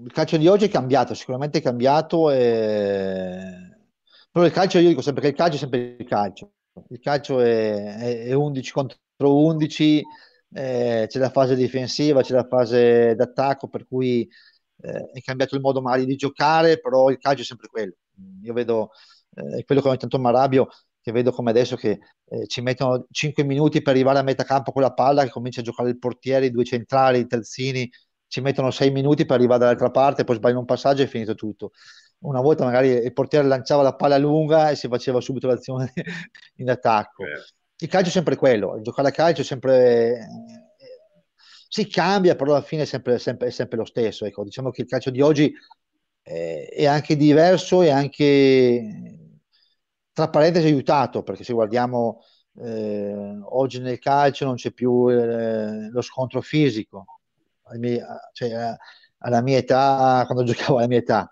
il calcio di oggi è cambiato, sicuramente è cambiato, e... però il calcio, io dico sempre che il calcio è sempre il calcio, il calcio è, è, è 11 contro 11, eh, c'è la fase difensiva, c'è la fase d'attacco, per cui eh, è cambiato il modo magari di giocare, però il calcio è sempre quello. Io vedo, eh, quello che ogni tanto mi arrabbio, che vedo come adesso che eh, ci mettono 5 minuti per arrivare a metà campo con la palla, che comincia a giocare il portiere, i due centrali, i terzini, ci mettono 6 minuti per arrivare dall'altra parte, poi sbagliano un passaggio e è finito tutto. Una volta magari il portiere lanciava la palla lunga e si faceva subito l'azione [laughs] in attacco. Eh. Il calcio è sempre quello, giocare a calcio è sempre... Eh, si cambia, però alla fine è sempre, sempre, è sempre lo stesso. Ecco, diciamo che il calcio di oggi è, è anche diverso e anche tra parentesi aiutato, perché se guardiamo eh, oggi nel calcio non c'è più eh, lo scontro fisico, cioè, alla mia età, quando [laughs] giocavo alla mia età,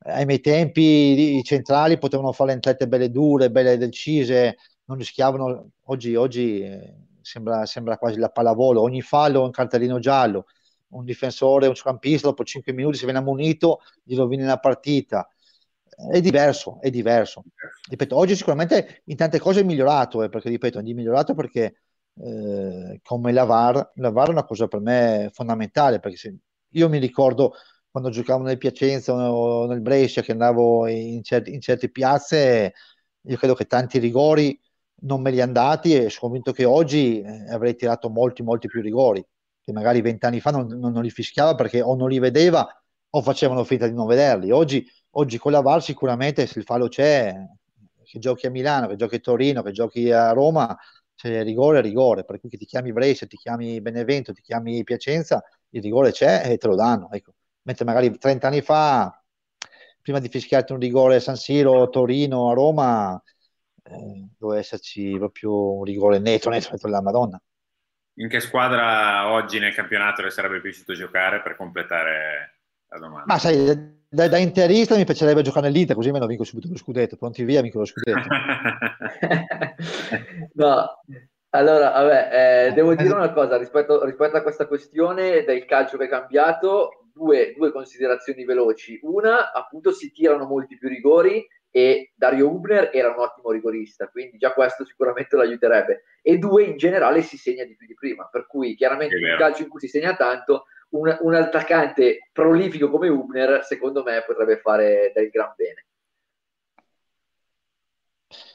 ai miei tempi i centrali potevano fare entrate belle dure, belle decise, non rischiavano, oggi, oggi eh, sembra, sembra, quasi la pallavolo, ogni fallo è un cartellino giallo, un difensore, un campista dopo 5 minuti se viene ammonito gli rovini la partita, è diverso, è diverso. Ripeto, oggi sicuramente in tante cose è migliorato, eh, perché ripeto, è migliorato perché eh, come la VAR, la VAR è una cosa per me fondamentale, perché se, io mi ricordo quando giocavo nel Piacenza o nel Brescia che andavo in, certi, in certe piazze, io credo che tanti rigori non me li andati e sono convinto che oggi eh, avrei tirato molti, molti più rigori, che magari vent'anni fa non, non, non, li fischiava perché o non li vedeva o facevano finta di non vederli. Oggi, oggi con la VAR sicuramente se il fallo c'è, che giochi a Milano, che giochi a Torino, che giochi a Roma, se rigore è rigore, per cui che ti chiami Brescia, ti chiami Benevento, ti chiami Piacenza, il rigore c'è e te lo danno. Ecco. Mentre magari 30 anni fa, prima di fischiarti un rigore a San Siro, Torino, a Roma, eh, doveva esserci proprio un rigore netto, netto, netto della Madonna. In che squadra oggi nel campionato le sarebbe piaciuto giocare per completare la domanda? Ma sai, da, da interista mi piacerebbe giocare nell'Inter, così almeno vinco subito lo scudetto. Pronti via, vinco lo scudetto. [laughs] no, allora, vabbè, eh, devo dire una cosa rispetto, rispetto, a questa questione del calcio che è cambiato. Due, due considerazioni veloci. Una, appunto, si tirano molti più rigori e Dario Hubner era un ottimo rigorista, quindi già questo sicuramente lo aiuterebbe. E due, in generale si segna di più di prima, per cui chiaramente un calcio in cui si segna tanto, un, un attaccante prolifico come Hubner, secondo me, potrebbe fare del gran bene.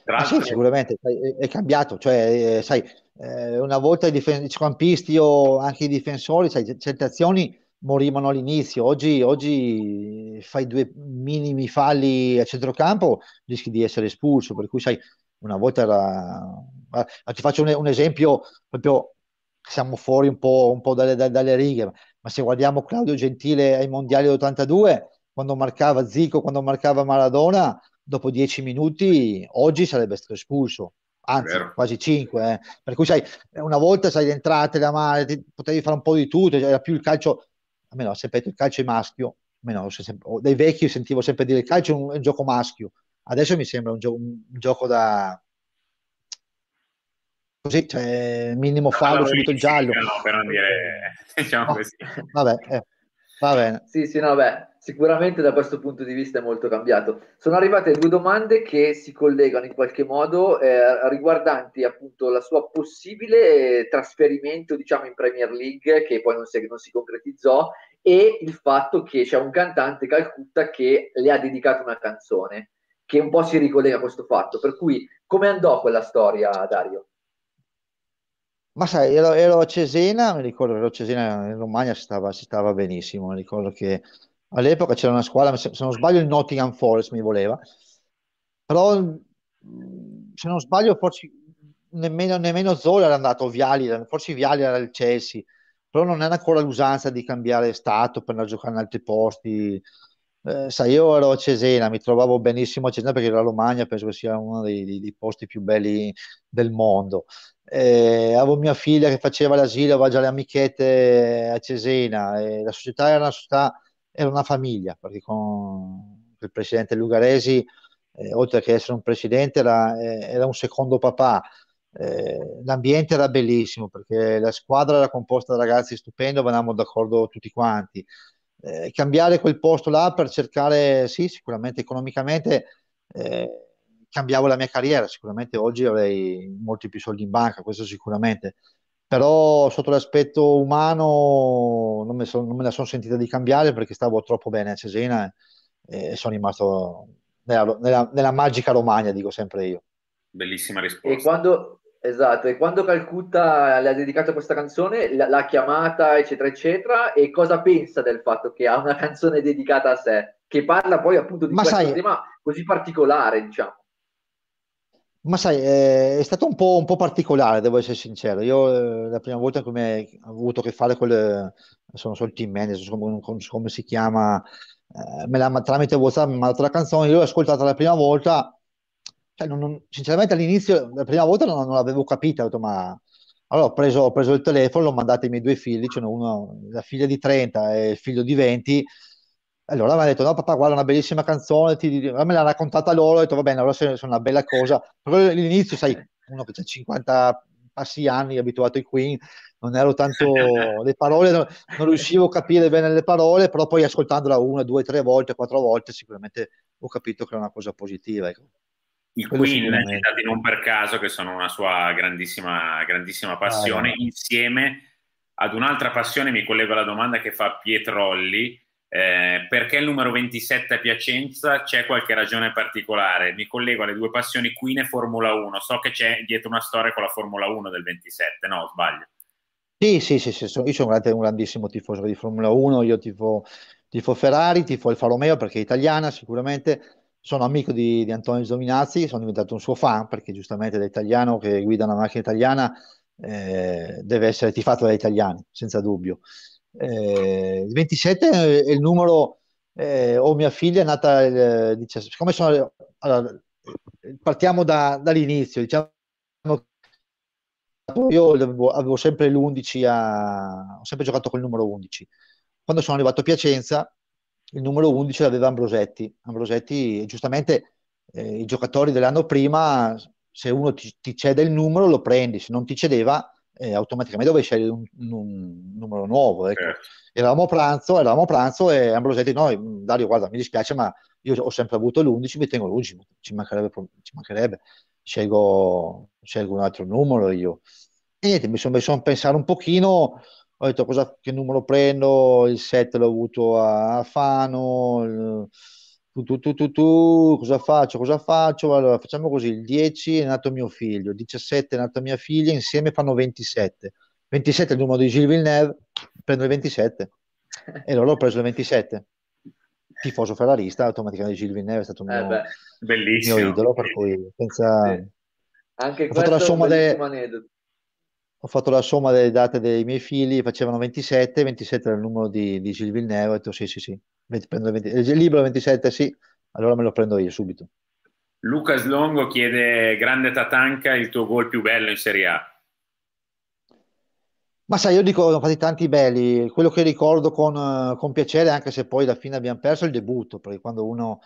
Ah, sì, sicuramente è, è cambiato, cioè, eh, sai, eh, una volta i, difen- i campisti o anche i difensori, sai, certe azioni morivano all'inizio, oggi, oggi fai due minimi falli a centrocampo, rischi di essere espulso, per cui sai, una volta era... Ti faccio un, un esempio, proprio siamo fuori un po', un po dalle, dalle, righe, ma se guardiamo Claudio Gentile ai mondiali dell'82, quando marcava Zico, quando marcava Maradona, dopo dieci minuti oggi sarebbe stato espulso. Anzi quasi 5 eh. per cui sai una volta sai le entrate la mano potevi fare un po' di tutto era più il calcio almeno sempre il calcio è maschio, almeno dai vecchi sentivo sempre dire il calcio è un, è un gioco maschio, adesso mi sembra un, gio- un gioco da così, cioè minimo no, fallo, subito il giallo. No, per non dire, [laughs] diciamo così. Vabbè, eh, va bene. Sì, sì, no, beh, sicuramente da questo punto di vista è molto cambiato. Sono arrivate due domande che si collegano in qualche modo eh, riguardanti appunto la sua possibile trasferimento diciamo in Premier League che poi non si, non si concretizzò e il fatto che c'è un cantante Calcutta che le ha dedicato una canzone che un po' si ricollega a questo fatto. Per cui come andò quella storia Dario? Ma sai, ero, ero a Cesena, mi ricordo ero a Cesena in Romagna si stava, si stava benissimo, mi ricordo che all'epoca c'era una squadra, se, se non sbaglio il Nottingham Forest mi voleva, però se non sbaglio forse nemmeno, nemmeno Zola era andato, Viali, forse Viali era il Chelsea, però non era ancora l'usanza di cambiare stato per andare a giocare in altri posti. Eh, sai, io ero a Cesena, mi trovavo benissimo a Cesena perché la Romagna penso che sia uno dei, dei, posti più belli del mondo. Eh, avevo mia figlia che faceva l'asilo, aveva già le amichette a Cesena, e la società era una società era una famiglia, perché con il presidente Lugaresi, eh, oltre che essere un presidente, era, eh, era un secondo papà. Eh, l'ambiente era bellissimo perché la squadra era composta da ragazzi stupendi, venivamo d'accordo tutti quanti. Eh, cambiare quel posto là per cercare, sì, sicuramente economicamente eh, cambiavo la mia carriera, sicuramente oggi avrei molti più soldi in banca, questo sicuramente, però sotto l'aspetto umano non me, son, non me la sono sentita di cambiare perché stavo troppo bene a Cesena e, e sono rimasto nella, nella, nella, magica Romagna, dico sempre io. Bellissima risposta. E quando, esatto, e quando Calcutta le ha dedicato questa canzone, l'ha chiamata, eccetera, eccetera, e cosa pensa del fatto che ha una canzone dedicata a sé, che parla poi appunto di Ma questo sai, tema così particolare, diciamo? Ma sai, eh, è stato un po', un po' particolare, devo essere sincero. Io eh, la prima volta come ho avuto a che fare con le, sono solo il team manager, come, come si chiama, eh, me la, tramite WhatsApp mi ha mandato la canzone, io l'ho ascoltata la prima volta, cioè non, non, sinceramente all'inizio, la prima volta non, non l'avevo capita, ho detto, ma allora ho preso, ho preso il telefono, l'ho mandato ai miei due figli, cioè uno, la figlia di 30 e il figlio di 20, Allora mi ha detto, no papà, guarda, una bellissima canzone, ti... me l'ha raccontata loro, ho detto, va bene, allora è una bella cosa. Però all'inizio, sai, uno che ha 50 passi anni, abituato ai Queen, non ero tanto [laughs] le parole, non, non, riuscivo a capire bene le parole, però poi ascoltandola una, due, tre volte, quattro volte, sicuramente ho capito che era una cosa positiva. Ecco. I Queen, citati non per caso, che sono una sua grandissima, grandissima passione, ah, insieme ad un'altra passione, mi collego alla domanda che fa Pietrolli, eh, perché il numero 27 a Piacenza? C'è qualche ragione particolare? Mi collego alle due passioni Queen e Formula 1. So che c'è dietro una storia con la Formula 1 del 27, no? Sbaglio. Sì, sì, sì, sì, io sono un grandissimo tifoso di Formula 1, io tifo, tifo Ferrari, tifo Alfa Romeo perché è italiana sicuramente, sono amico di, di Antonio Giovinazzi, sono diventato un suo fan perché giustamente da italiano che guida una macchina italiana eh, deve essere tifato dagli italiani, senza dubbio. Eh, il 27 è il numero, eh, o mia figlia è nata il 17, siccome sono, allora, partiamo da, dall'inizio, diciamo io avevo, avevo sempre l'11 a, ho sempre giocato col numero 11. Quando sono arrivato a Piacenza, il numero 11 l'aveva Ambrosetti. Ambrosetti, giustamente, eh, i giocatori dell'anno prima, se uno ti, ti, cede il numero, lo prendi, se non ti cedeva, eh, automaticamente dovevi scegliere un, un, numero nuovo. Ecco. Certo. Eravamo a pranzo, eravamo a pranzo e Ambrosetti, no, Dario, guarda, mi dispiace, ma io ho sempre avuto l'11, mi tengo l'11, ci mancherebbe, ci mancherebbe. Scelgo, scelgo un altro numero io. E niente, mi sono messo a pensare un pochino, ho detto cosa, che numero prendo, il 7 l'ho avuto a Fano, il, tu, tu, tu, tu, tu, cosa faccio, cosa faccio? Allora facciamo così, il 10 è nato mio figlio, il 17 è nata mia figlia, insieme fanno 27. 27 è il numero di Gilles Villeneuve, prendo il 27. [laughs] E allora ho preso il 27. Tifoso ferrarista, automaticamente Gilles Villeneuve è stato un eh mio, bellissimo. mio idolo, per cui senza... Sì. Anche ho fatto la somma de... ho fatto la somma delle date dei miei figli, facevano 27, 27 era il numero di, di Gilles Villeneuve, ho detto sì, sì, sì, prendo il, 20, il libro 27, sì, allora me lo prendo io subito. Lucas Longo chiede, grande Tatanka, il tuo gol più bello in Serie A? Ma sai, io dico, ho fatti tanti belli, quello che ricordo con, con piacere, anche se poi alla fine abbiamo perso, è il debutto, perché quando uno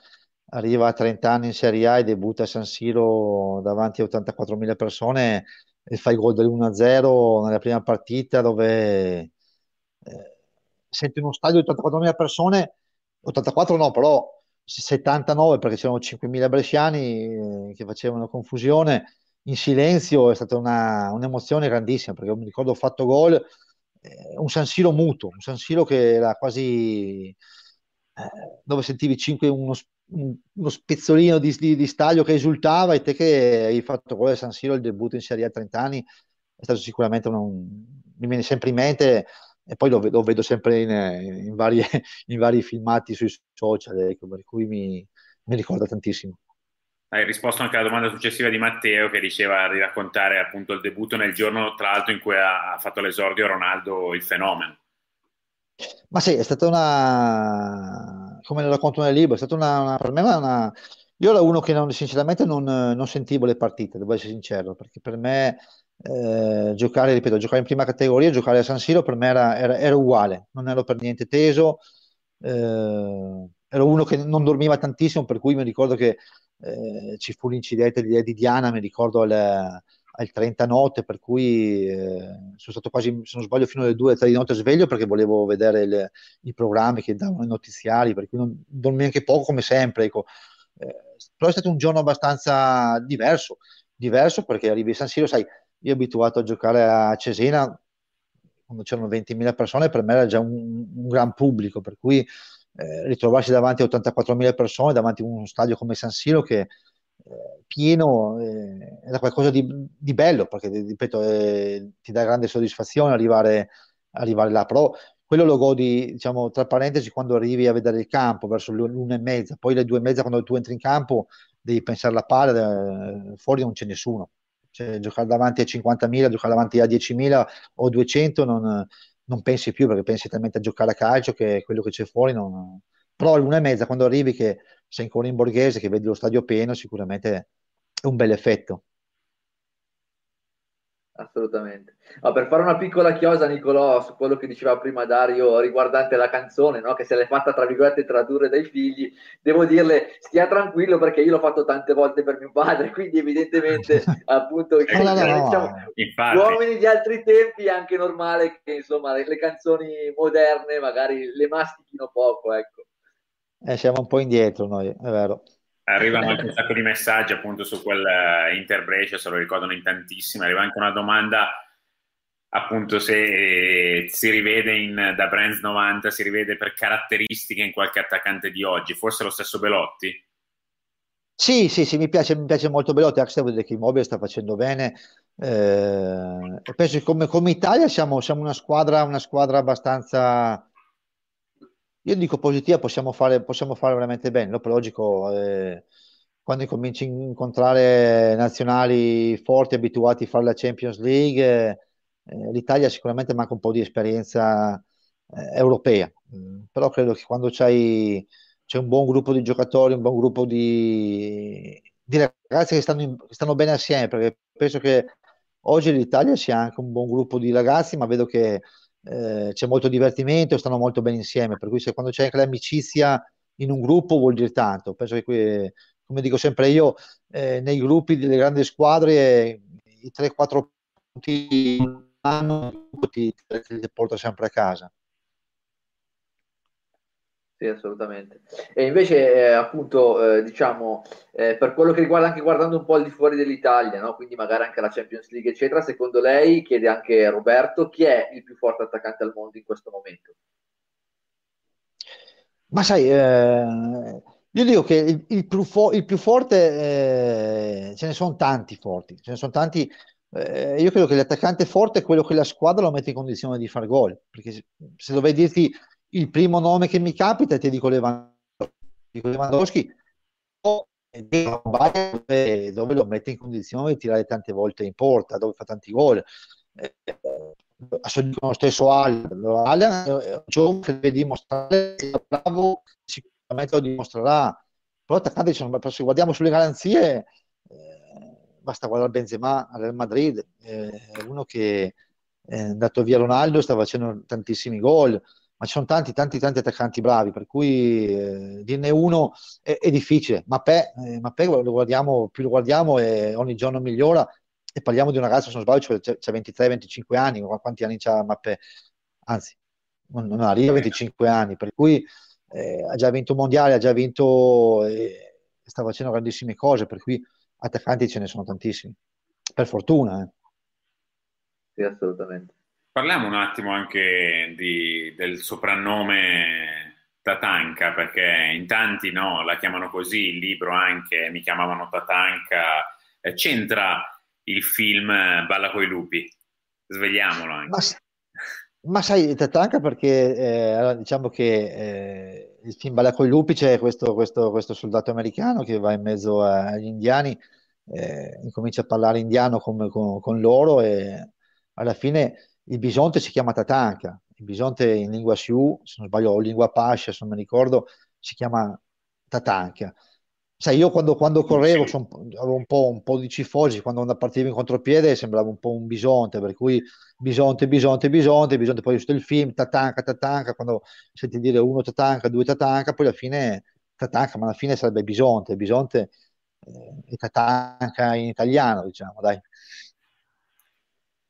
arriva a 30 anni in Serie A e debutta a San Siro davanti a 84.000 persone, e fa il gol dell'1-0 nella prima partita dove eh, senti uno stadio di 84.000 persone, 84 no, però 79 perché c'erano 5.000 bresciani eh, che facevano confusione in silenzio, è stata una, un'emozione grandissima perché mi ricordo ho fatto gol, eh, un San Siro muto, un San Siro che era quasi eh, dove sentivi 5, uno, uno spezzolino di, di, di, stadio che esultava e te che hai fatto gol a San Siro il debutto in Serie A a 30 anni è stato sicuramente un, un, mi viene sempre in mente e poi lo, lo vedo sempre in, in, varie, [laughs] in, vari filmati sui social ecco, per cui mi, mi ricorda tantissimo. Hai risposto anche alla domanda successiva di Matteo che diceva di raccontare appunto il debutto nel giorno tra l'altro in cui ha fatto l'esordio Ronaldo il fenomeno. Ma sì, è stata una, come lo racconto nel libro, è stata una, una per me una, io ero uno che non, sinceramente non, non, sentivo le partite, devo essere sincero, perché per me eh, giocare, ripeto, giocare in prima categoria, giocare a San Siro per me era, era, era uguale, non ero per niente teso, eh, ero uno che non dormiva tantissimo, per cui mi ricordo che eh, ci fu l'incidente di, di Diana, mi ricordo al, al 30 notte, per cui eh, sono stato quasi, se non sbaglio, fino alle 2-3 di notte sveglio perché volevo vedere il, i programmi che davano i notiziari, per cui non dormi anche poco come sempre. Ecco. Eh, però è stato un giorno abbastanza diverso, diverso perché arrivi a San Siro, sai, io abituato a giocare a Cesena quando c'erano 20.000 persone, per me era già un, un gran pubblico, per cui eh, ritrovarsi davanti a 84.000 persone, davanti a uno stadio come San Siro che pieno eh, era qualcosa di, di, bello perché ripeto eh, ti dà grande soddisfazione arrivare, arrivare là. Però quello lo godi diciamo tra parentesi quando arrivi a vedere il campo verso l'una e mezza. Poi le due e mezza quando tu entri in campo devi pensare alla palla eh, fuori non c'è nessuno. Cioè, giocare davanti a 50.000 giocare davanti a 10.000 o 200 non, non pensi più perché pensi talmente a giocare a calcio che quello che c'è fuori non, però all'una e mezza quando arrivi che sei ancora in borghese, che vedi lo stadio pieno, sicuramente è un bel effetto. assolutamente. Ma per fare una piccola chiosa, Nicolò, su quello che diceva prima Dario riguardante la canzone, no? che se l'è fatta tra virgolette tradurre dai figli, devo dirle stia tranquillo perché io l'ho fatto tante volte per mio padre, quindi evidentemente [laughs] appunto no, no, no, diciamo, uomini di altri tempi è anche normale che insomma le, le canzoni moderne magari le mastichino poco, ecco. Eh, siamo un po' indietro noi, è vero arrivano anche un sacco di messaggi appunto su quel uh, Interbrescia, se lo ricordano in tantissimi. Arriva anche una domanda appunto se si rivede in, da Brands 90, si rivede per caratteristiche in qualche attaccante di oggi, forse lo stesso Belotti? Sì, sì, sì, mi piace, mi piace molto Belotti, anche se devo dire che Immobile sta facendo bene. Eh, penso che come, come Italia siamo, siamo una, squadra, una squadra abbastanza io dico positiva, possiamo fare, possiamo fare veramente bene. Dopo, logico, eh, quando cominci a incontrare nazionali forti, abituati a fare la Champions League, eh, l'Italia sicuramente manca un po' di esperienza eh, europea. Mm, però credo che quando c'è un buon gruppo di giocatori, un buon gruppo di, di ragazzi che stanno, in, che stanno bene assieme, perché penso che oggi l'Italia sia anche un buon gruppo di ragazzi, ma vedo che eh, c'è molto divertimento, stanno molto bene insieme, per cui se quando c'è anche l'amicizia in un gruppo vuol dire tanto. Penso che, qui, come dico sempre io, eh, nei gruppi delle grandi squadre i 3-4 punti ti, ti porta sempre a casa. Sì, assolutamente. E invece, eh, appunto, eh, diciamo, eh, per quello che riguarda anche guardando un po' al di fuori dell'Italia, no? quindi magari anche la Champions League, eccetera, secondo lei, chiede anche Roberto, chi è il più forte attaccante al mondo in questo momento? Ma sai, eh, io dico che il, il, più, fo- il più, forte, eh, ce ne sono tanti forti, ce ne sono tanti. Eh, io credo che l'attaccante forte è quello che la squadra lo mette in condizione di fare gol, perché se, se dovessi dirti il primo nome che mi capita è ti dico Lewandowski, dove, dove lo mette in condizione di tirare tante volte in porta, dove fa tanti gol. Eh, lo stesso Allen, Allen è un giovane che deve dimostrare che è bravo, sicuramente lo dimostrerà. Però attaccante, se guardiamo sulle garanzie, eh, basta guardare Benzema al Real Madrid, eh, uno che è andato via Ronaldo, sta facendo tantissimi gol ma ci sono tanti, tanti, tanti attaccanti bravi, per cui eh, dirne uno è, è difficile. Ma Pe, eh, lo guardiamo, più lo guardiamo e ogni giorno migliora e parliamo di un ragazzo, se non sbaglio, c'è, c'è 23-25 anni, quanti anni c'ha Mappé? Anzi, non, non arriva a 25 anni, per cui eh, ha già vinto mondiale, ha già vinto, eh, sta facendo grandissime cose, per cui attaccanti ce ne sono tantissimi, per fortuna. Eh. Sì, assolutamente. Parliamo un attimo anche di, del soprannome Tatanka, perché in tanti no, la chiamano così, il libro anche mi chiamavano Tatanka. Eh, c'entra il film Balla coi lupi? Svegliamolo anche. Ma, ma sai, Tatanka perché eh, diciamo che eh, il film Balla coi lupi c'è questo, questo, questo, soldato americano che va in mezzo agli indiani, eh, incomincia a parlare indiano con, con, con loro e alla fine il bisonte si chiama tatanka, il bisonte in lingua Sioux, se non sbaglio, o lingua Pascia, se non mi ricordo, si chiama tatanka. Sai, io quando, quando correvo son, avevo un po', un po', di cifosi, quando partivo in contropiede sembrava un po' un bisonte, per cui bisonte, bisonte, bisonte, bisonte, poi visto il film, tatanka, tatanka, quando senti dire uno tatanka, due tatanka, poi alla fine tatanka, ma alla fine sarebbe bisonte, bisonte eh, e tatanka in italiano, diciamo, dai.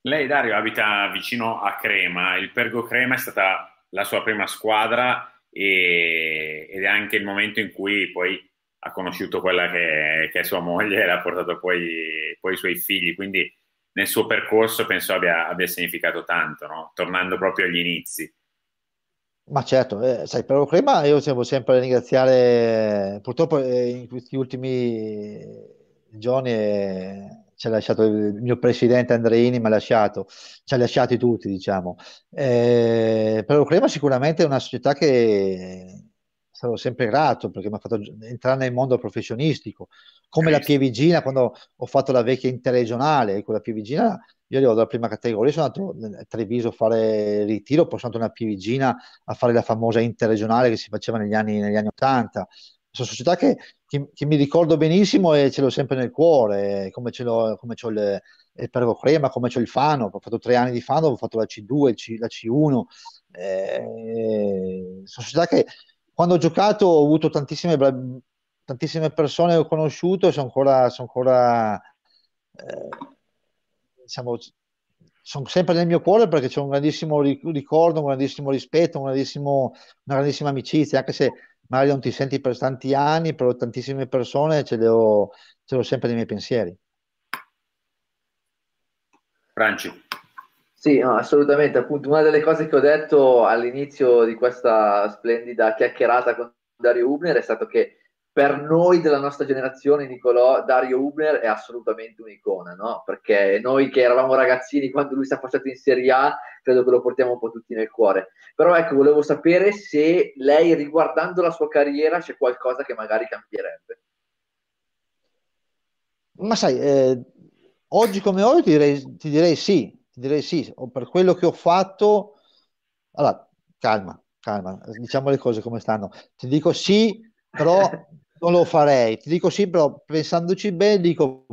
Lei, Dario, abita vicino a Crema. Il Pergo Crema è stata la sua prima squadra e, ed è anche il momento in cui poi ha conosciuto quella che, che è sua moglie e ha portato poi, poi, i suoi figli. Quindi nel suo percorso penso abbia, abbia significato tanto, no? tornando proprio agli inizi. Ma certo, eh, sai, Pergo Crema io devo sempre ringraziare, purtroppo eh, in questi ultimi giorni... Eh, ci ha lasciato il mio presidente Andreini, mi ha lasciato, ci ha lasciati tutti, diciamo. Eh, però Crema sicuramente è una società che sarò sempre grato perché mi ha fatto entrare nel mondo professionistico, come la Pievigina quando ho fatto la vecchia interregionale, con la Pievigina io ero dalla prima categoria, sono andato a Treviso a fare ritiro, poi sono andato a Pievigina a fare la famosa interregionale che si faceva negli anni, negli anni 80, Sono società che, che, che, mi ricordo benissimo e ce l'ho sempre nel cuore, come ce l'ho, come c'ho il, il Pervo Crema, come c'ho il Fano, ho fatto tre anni di Fano, ho fatto la C2, C, la C1, eh, sono società che quando ho giocato ho avuto tantissime, tantissime persone che ho conosciuto e sono ancora, sono ancora eh, diciamo, sono sempre nel mio cuore perché c'è un grandissimo ricordo, un grandissimo rispetto, un grandissimo, una grandissima amicizia, anche se magari non ti senti per tanti anni, però tantissime persone ce le ho, ce le ho sempre nei miei pensieri. Franci. Sì, no, assolutamente. Appunto, una delle cose che ho detto all'inizio di questa splendida chiacchierata con Dario Ubner è stato che per noi della nostra generazione, Nicolò, Dario Hubner è assolutamente un'icona, no? Perché noi che eravamo ragazzini quando lui si è affacciato in Serie A, credo che lo portiamo un po' tutti nel cuore. Però ecco, volevo sapere se lei, riguardando la sua carriera, c'è qualcosa che magari cambierebbe. Ma sai, eh, oggi come oggi ti direi, ti direi sì, ti direi sì, per quello che ho fatto... Allora, calma, calma, diciamo le cose come stanno. Ti dico sì, però [laughs] non lo farei. Ti dico sì, però pensandoci bene, dico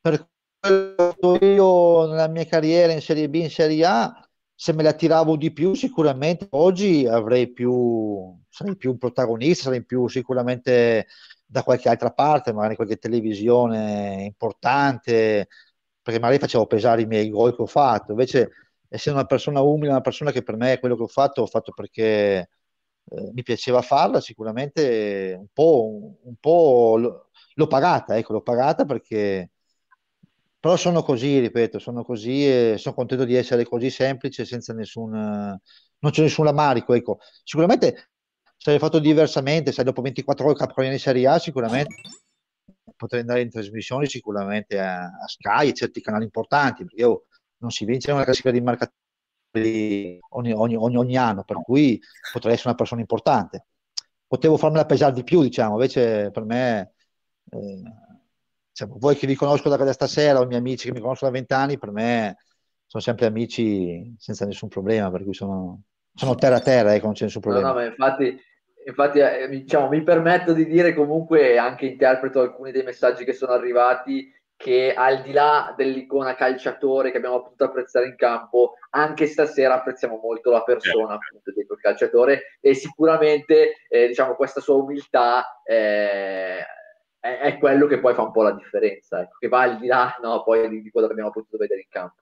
per quello che io nella mia carriera in Serie B, in Serie A, se me la tiravo di più, sicuramente oggi avrei più, sarei più un protagonista, sarei più sicuramente da qualche altra parte, magari qualche televisione importante, perché magari facevo pesare i miei gol che ho fatto. Invece, essendo una persona umile, una persona che per me quello che ho fatto, ho fatto perché eh, mi piaceva farla, sicuramente un po', un po' l'ho pagata, ecco, l'ho pagata perché però sono così, ripeto, sono così e sono contento di essere così semplice senza nessun non c'è nessun lamarico, ecco. Sicuramente se fatto diversamente, sai, dopo 24 ore capocannoniere in Serie A, sicuramente potrei andare in trasmissioni sicuramente a, a Sky e certi canali importanti, perché io non si vince una classifica di marcatura ogni, ogni, ogni, anno, per cui potrei essere una persona importante. Potevo farmela pesare di più, diciamo, invece per me, eh, diciamo, voi che vi conosco da, da stasera, o i miei amici che mi conoscono da vent'anni, per me sono sempre amici senza nessun problema, per cui sono, sono terra a terra, ecco, non c'è nessun problema. No, no, ma infatti, infatti eh, diciamo, mi permetto di dire comunque, anche interpreto alcuni dei messaggi che sono arrivati, che al di là dell'icona calciatore che abbiamo potuto apprezzare in campo, anche stasera apprezziamo molto la persona appunto di quel calciatore e sicuramente eh, diciamo questa sua umiltà eh, è, è, quello che poi fa un po' la differenza, ecco, che va al di là no, poi di, di quello che abbiamo potuto vedere in campo.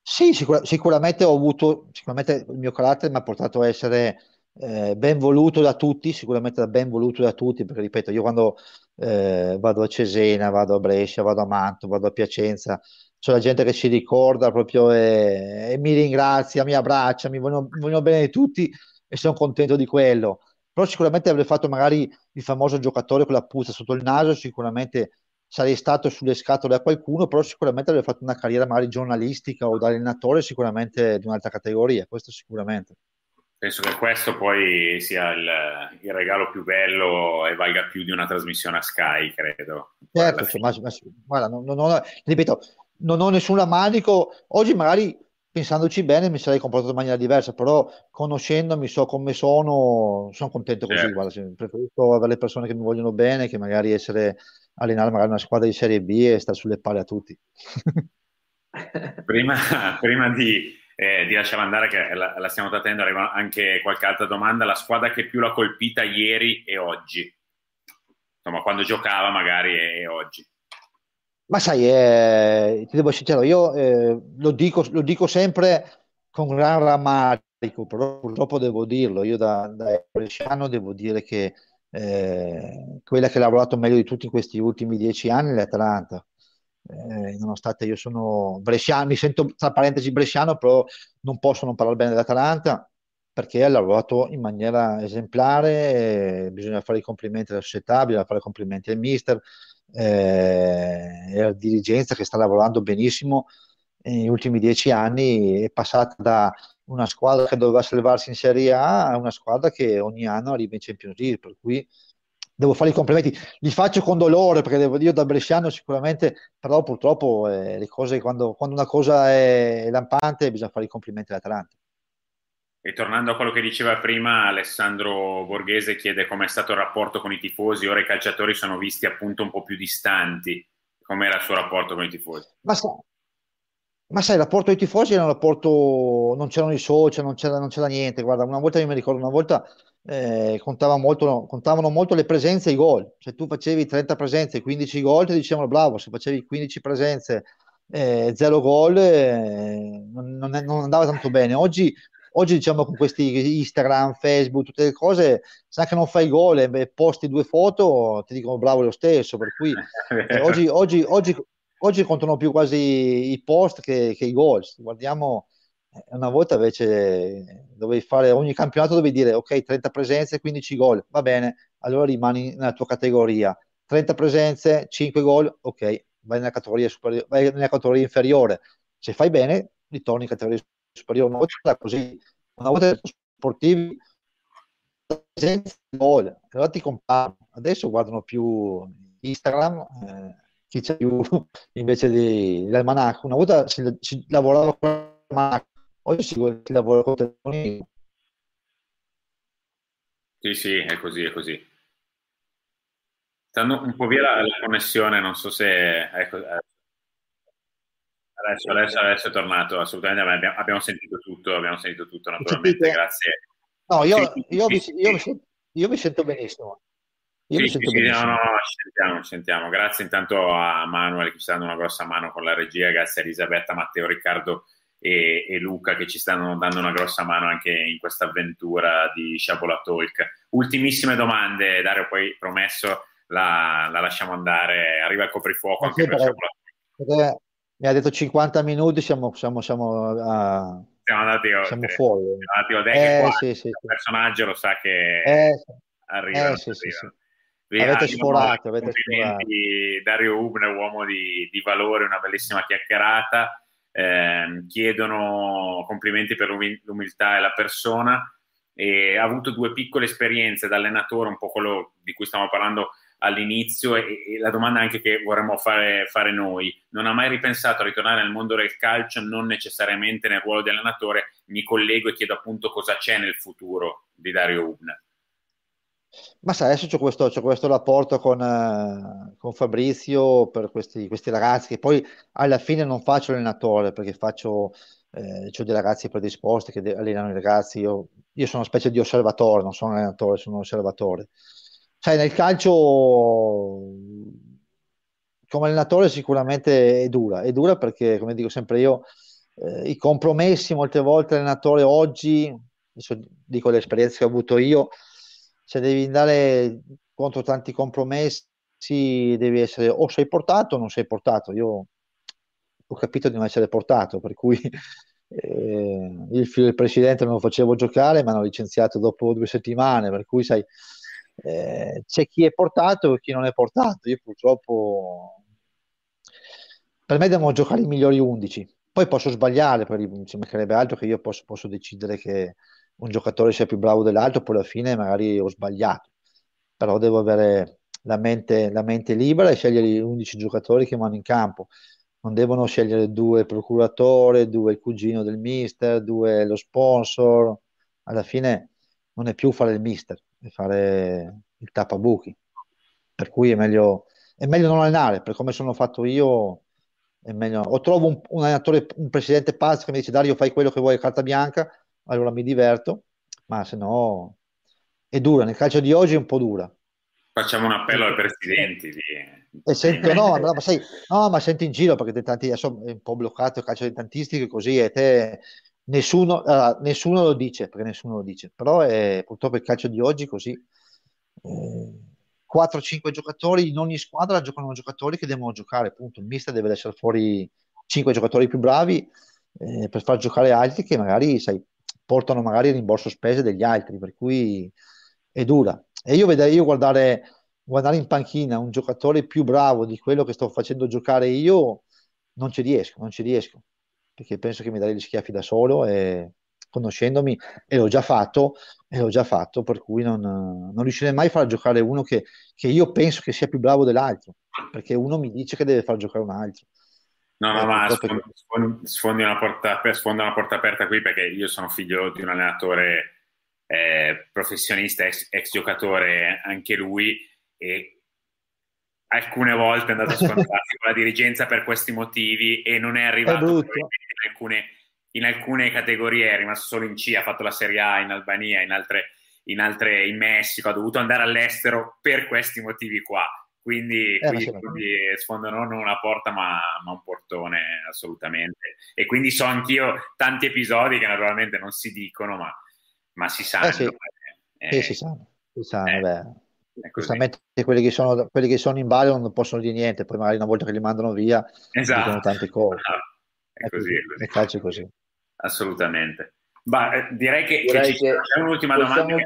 Sì, sicur- sicuramente ho avuto, sicuramente il mio carattere mi ha portato a essere eh, ben voluto da tutti, sicuramente ben voluto da tutti, perché ripeto, io quando eh, vado a Cesena, vado a Brescia, vado a Manto, vado a Piacenza, c'è la gente che si ricorda proprio e, e mi ringrazia, mi abbraccia, mi vogliono, vogliono bene tutti e sono contento di quello. Però sicuramente avrei fatto magari il famoso giocatore con la puzza sotto il naso, sicuramente sarei stato sulle scatole a qualcuno, però sicuramente avrei fatto una carriera magari giornalistica o da allenatore, sicuramente di un'altra categoria, questo sicuramente penso che questo poi sia il, il, regalo più bello e valga più di una trasmissione a Sky, credo. Certo, cioè, ma, ma, guarda, non, non, non, ripeto, non ho nessun rammarico. Oggi magari pensandoci bene mi sarei comportato in maniera diversa, però conoscendomi, so come sono, sono contento così. Certo. Guarda, preferisco avere le persone che mi vogliono bene che magari essere allenare magari una squadra di Serie B e stare sulle palle a tutti. [laughs] prima, prima di eh, di lasciare andare che la, la, stiamo trattando, arriva anche qualche altra domanda, la squadra che più l'ha colpita ieri e oggi, insomma quando giocava magari e, e oggi. Ma sai, eh, ti devo sincero, io eh, lo, dico, lo, dico, sempre con gran rammarico, però purtroppo devo dirlo, io da, da Bresciano devo dire che eh, quella che ha lavorato meglio di tutti in questi ultimi dieci anni è l'Atalanta eh, nonostante io sono bresciano, mi sento tra parentesi bresciano, però non posso non parlare bene dell'Atalanta perché ha lavorato in maniera esemplare, bisogna fare i complimenti alla società, bisogna fare i complimenti al mister eh, e alla dirigenza che sta lavorando benissimo negli ultimi dieci anni, è passata da una squadra che doveva salvarsi in Serie A a una squadra che ogni anno arriva in Champions League, per cui devo fare i complimenti, li faccio con dolore perché devo dire da bresciano sicuramente, però purtroppo eh, le cose, quando, quando, una cosa è lampante bisogna fare i complimenti all'Atalanta. E tornando a quello che diceva prima, Alessandro Borghese chiede come è stato il rapporto con i tifosi. Ora i calciatori sono visti appunto un po' più distanti. Com'era il suo rapporto con i tifosi? Ma, ma sai, il rapporto con i tifosi era un rapporto, non c'erano i social, non c'era, non c'era niente. Guarda, una volta io mi ricordo, una volta eh, contava molto, contavano molto le presenze e i gol. Se tu facevi 30 presenze e 15 gol, ti dicevano bravo, se facevi 15 presenze e eh, 0 gol, eh, non, non, non, andava tanto bene. Oggi, oggi, diciamo, con questi Instagram, Facebook, tutte le cose, se anche non fai gol e posti due foto, ti dicono bravo lo stesso. Per cui [laughs] oggi, oggi, oggi, oggi, contano più quasi i post che, che i gol. Guardiamo una volta invece dovevi fare ogni campionato, dovevi dire ok, 30 presenze, 15 gol, va bene, allora rimani nella tua categoria. 30 presenze, 5 gol, ok, vai nella categoria, superiore, vai nella categoria inferiore. Se fai bene, ritorni in categoria superiore. Una volta così, una volta sportivi, presenze, gol, allora ti comparano. Adesso guardano più Instagram, eh, chi c'è più [laughs] invece dell'almanacco. Una volta si, si lavorava con l'almanacco Oggi si, lavora con telefoni. Sì, sì, è così, è così. Stanno un po' via la, la connessione, non so se... Ecco, eh. adesso, adesso, adesso, è tornato, assolutamente, abbiamo, abbiamo, sentito tutto, abbiamo sentito tutto, naturalmente, grazie. No, io, sì, io, sì, vi, io, mi sento, io, mi sento, benissimo. Io sì, sento benissimo. No, no, ci sentiamo, ci sentiamo. Grazie intanto a Manuel che ci sta dando una grossa mano con la regia, grazie a Elisabetta, Matteo, Riccardo e, e, Luca che ci stanno dando una grossa mano anche in questa avventura di Sciabola Talk. Ultimissime domande, Dario, poi promesso la, la lasciamo andare, arriva il coprifuoco anche sì, per Sciabola Talk. Mi ha detto 50 minuti, siamo, siamo, siamo, a... siamo andati oltre. Siamo fuori. Siamo andati eh, qua, sì, sì, il personaggio lo sa che eh, arriva. Eh, sì, sì, sì. Avete sforato, avete sforato. Dario Ubner, uomo di, di valore, una bellissima chiacchierata eh, chiedono complimenti per l'umiltà e la persona e ha avuto due piccole esperienze da allenatore, un po' quello di cui stiamo parlando all'inizio e, e la domanda anche che vorremmo fare, fare, noi. Non ha mai ripensato a ritornare nel mondo del calcio, non necessariamente nel ruolo di allenatore? Mi collego e chiedo appunto cosa c'è nel futuro di Dario Ubner. Ma sai, adesso c'è questo, c'ho questo rapporto con, eh, con Fabrizio per questi, questi, ragazzi che poi alla fine non faccio allenatore perché faccio, eh, dei ragazzi predisposti che allenano i ragazzi, io, io, sono una specie di osservatore, non sono allenatore, sono un osservatore. Sai, nel calcio come allenatore sicuramente è dura, è dura perché come dico sempre io, eh, i compromessi molte volte allenatore oggi, dico le esperienze che ho avuto io, se devi andare contro tanti compromessi, devi essere o sei portato o non sei portato. Io ho capito di non essere portato, per cui [laughs] eh, il del presidente non lo facevo giocare, ma hanno licenziato dopo due settimane, per cui sai, eh, c'è chi è portato e chi non è portato. Io purtroppo, per me devono giocare i migliori 11. Poi posso sbagliare, perché ci mancherebbe altro che io posso, posso decidere che un giocatore sia più bravo dell'altro, poi alla fine magari ho sbagliato, però devo avere la mente, la mente libera e scegliere gli 11 giocatori che vanno in campo. Non devono scegliere due procuratore, due il cugino del mister, due lo sponsor. Alla fine non è più fare il mister, è fare il tappabuchi. Per cui è meglio, è meglio non allenare, per come sono fatto io, è meglio. O trovo un, un allenatore, un presidente pazzo che mi dice Dario fai quello che vuoi, carta bianca, allora mi diverto, ma se no è dura, nel calcio di oggi è un po' dura. Facciamo un appello ai presidenti. Di... E sento, no, ma, sai, no, ma senti in giro perché tanti, adesso è un po' bloccato il calcio dilettantistico così e te nessuno, uh, nessuno, lo dice, perché nessuno lo dice, però è, purtroppo il calcio di oggi è così. Eh, 4-5 giocatori in ogni squadra giocano giocatori che devono giocare, appunto. Il mister deve essere fuori 5 giocatori più bravi eh, per far giocare altri che magari, sai, portano magari il rimborso spese degli altri, per cui è dura. E io vedere, io guardare, guardare in panchina un giocatore più bravo di quello che sto facendo giocare io, non ci riesco, non ci riesco, perché penso che mi darei gli schiaffi da solo e conoscendomi, e l'ho già fatto, e l'ho già fatto, per cui non, non riuscirei mai a far giocare uno che, che io penso che sia più bravo dell'altro, perché uno mi dice che deve far giocare un altro. No, no, ma sfondi, sfondi, una porta, sfondi, una porta, aperta qui perché io sono figlio di un allenatore eh, professionista, ex, ex, giocatore anche lui, e alcune volte è andato a scontrarsi [laughs] con la dirigenza per questi motivi e non è arrivato è in, alcune, in alcune categorie, è rimasto solo in C, ha fatto la Serie A in Albania, in altre, in, altre, in Messico, ha dovuto andare all'estero per questi motivi qua quindi, eh, quindi, quindi sfondano non una porta ma, ma, un portone assolutamente. E quindi so anch'io tanti episodi che naturalmente non si dicono ma, ma si sanno eh sì. Eh, sì, si sanno, si sanno eh, giustamente quelli che, sono, quelli che sono in ballo non possono dire niente poi magari una volta che li mandano via esatto. dicono tante cose. [laughs] No, è, così, è così. così. Assolutamente. Ma, eh, direi che, direi che, che c'è un'ultima domanda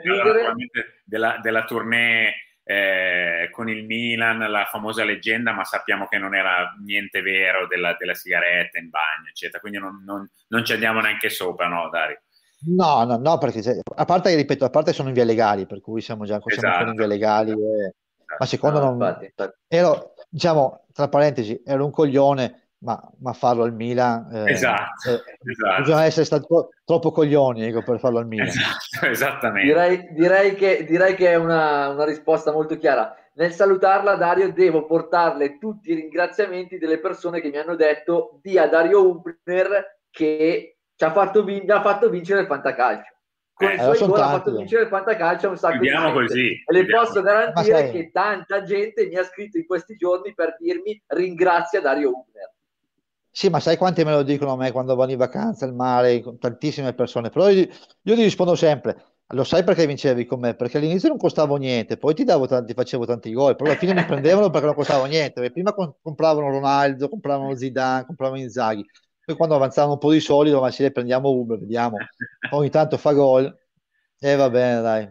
della, della tournée eh, con il Milan, la famosa leggenda, ma sappiamo che non era niente vero della, della sigaretta in bagno, eccetera. Quindi non, non, non, ci andiamo neanche sopra, no, Dario? No, no, no, perché a parte, ripeto, a parte sono in via legali, per cui siamo già esatto. siamo in via legali, e... ma secondo no, non... Ero, diciamo, tra parentesi, ero un coglione ma, ma, farlo al Milan eh, esatto, eh, esatto. bisogna essere stati tro- troppo coglioni ecco, per farlo al Milan. Esatto, [laughs] esattamente. Direi, direi, che, direi che è una, una, risposta molto chiara. Nel salutarla Dario devo portarle tutti i ringraziamenti delle persone che mi hanno detto di a Dario Ubner che ci ha fatto, vin- ha fatto vincere il fantacalcio. Con eh, i suoi gol ha fatto vincere il fantacalcio un sacco Chiudiamo di così e le posso garantire che tanta gente mi ha scritto in questi giorni per dirmi ringrazia Dario Ubner sì, ma sai quanti me lo dicono a me quando vanno in vacanza al mare, con tantissime persone, però io, io gli rispondo sempre, lo sai perché vincevi con me? Perché all'inizio non costavo niente, poi ti, davo tanti, facevo tanti gol, però alla fine mi prendevano perché non costavo niente, perché prima compravano Ronaldo, compravano Zidane, compravano Inzaghi, poi quando avanzavano un po' di solito, ma se le prendiamo Uber, vediamo, ogni tanto fa gol, e va bene dai.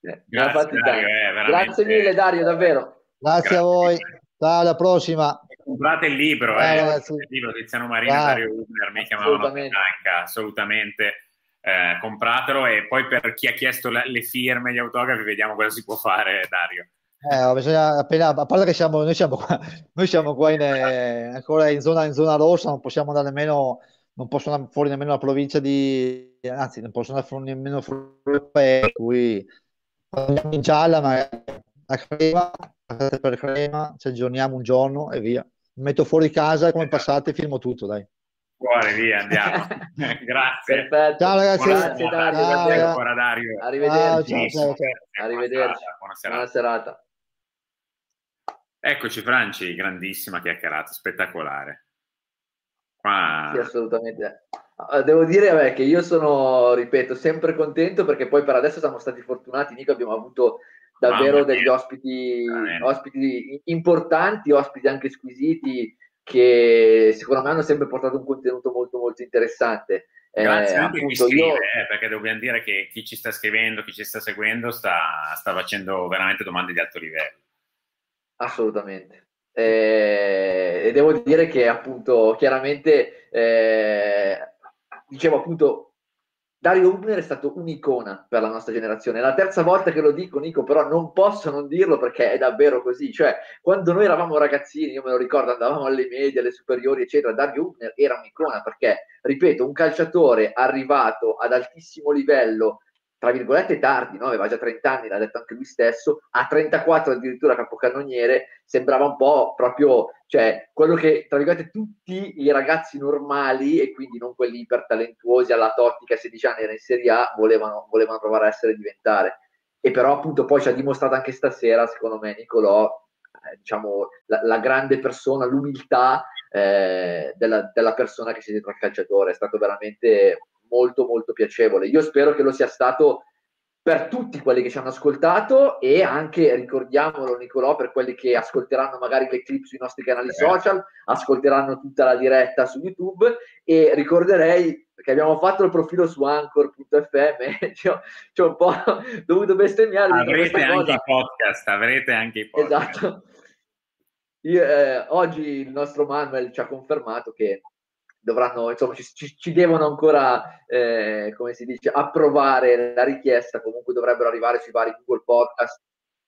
Eh, grazie, Dario, eh, grazie mille Dario, davvero. Grazie, grazie a voi, ciao alla prossima comprate il libro, eh, eh, sì. il libro Tiziano Marino e Dario Ubner, mi chiamavano Bianca, assolutamente. Eh, compratelo e poi per chi ha chiesto la, le firme, gli autografi, vediamo cosa si può fare, Dario. Eh, bisogna appena, a parte che siamo, noi siamo qua, [laughs] noi siamo qua in, eh, ancora in zona, in zona rossa, non possiamo andare nemmeno, non possono andare fuori nemmeno la provincia di, anzi, non possono andare fuori nemmeno fuori il paese, per cui andiamo in gialla, ma a crema, per crema, ci aggiorniamo un giorno e via metto fuori casa come passate filmo tutto dai fuori via andiamo [laughs] [laughs] grazie Perfetto. ciao ragazzi grazie Dario, ciao, Dario. Dario. arrivederci ciao, ciao, ciao. arrivederci buona serata. buona serata eccoci Franci grandissima chiacchierata spettacolare Qua... sì assolutamente ah, Devo dire vabbè, che io sono, ripeto, sempre contento perché poi per adesso siamo stati fortunati, Nico, abbiamo avuto davvero degli ospiti, ospiti importanti, ospiti anche squisiti che secondo me hanno sempre portato un contenuto molto molto interessante. Grazie eh, anche appunto, chi scrive, io... eh, perché dobbiamo dire che chi ci sta scrivendo, chi ci sta seguendo, sta, sta facendo veramente domande di alto livello. Assolutamente. Eh, e devo dire che appunto chiaramente eh, dicevo appunto Dario Ubner è stato un'icona per la nostra generazione. È la terza volta che lo dico, Nico, però non posso non dirlo perché è davvero così. Cioè, quando noi eravamo ragazzini, io me lo ricordo, andavamo alle medie, alle superiori, eccetera, Dario Ubner era un'icona perché, ripeto, un calciatore arrivato ad altissimo livello, tra virgolette tardi, no? aveva già 30 anni, l'ha detto anche lui stesso, a 34 addirittura capocannoniere, sembrava un po' proprio, cioè, quello che, tra virgolette, tutti i ragazzi normali, e quindi non quelli ipertalentuosi alla Totti che a 16 anni era in Serie A, volevano, volevano provare a essere diventare. E però appunto poi ci ha dimostrato anche stasera, secondo me, Nicolò, eh, diciamo, la, la, grande persona, l'umiltà eh, della, della persona che si dietro al calciatore, è stato veramente molto molto piacevole. Io spero che lo sia stato per tutti quelli che ci hanno ascoltato e anche, ricordiamolo Nicolò, per quelli che ascolteranno magari le clip sui nostri canali social, ascolteranno tutta la diretta su YouTube e ricorderei che abbiamo fatto il profilo su anchor.fm, [laughs] ci ho, ci ho un po' [laughs] dovuto bestemmiare. Avrete anche cosa. i podcast, avrete anche i podcast. Esatto. Io, eh, oggi il nostro Manuel ci ha confermato che dovranno, insomma, ci, ci, ci devono ancora, eh, come si dice, approvare la richiesta, comunque dovrebbero arrivare sui vari Google Podcast,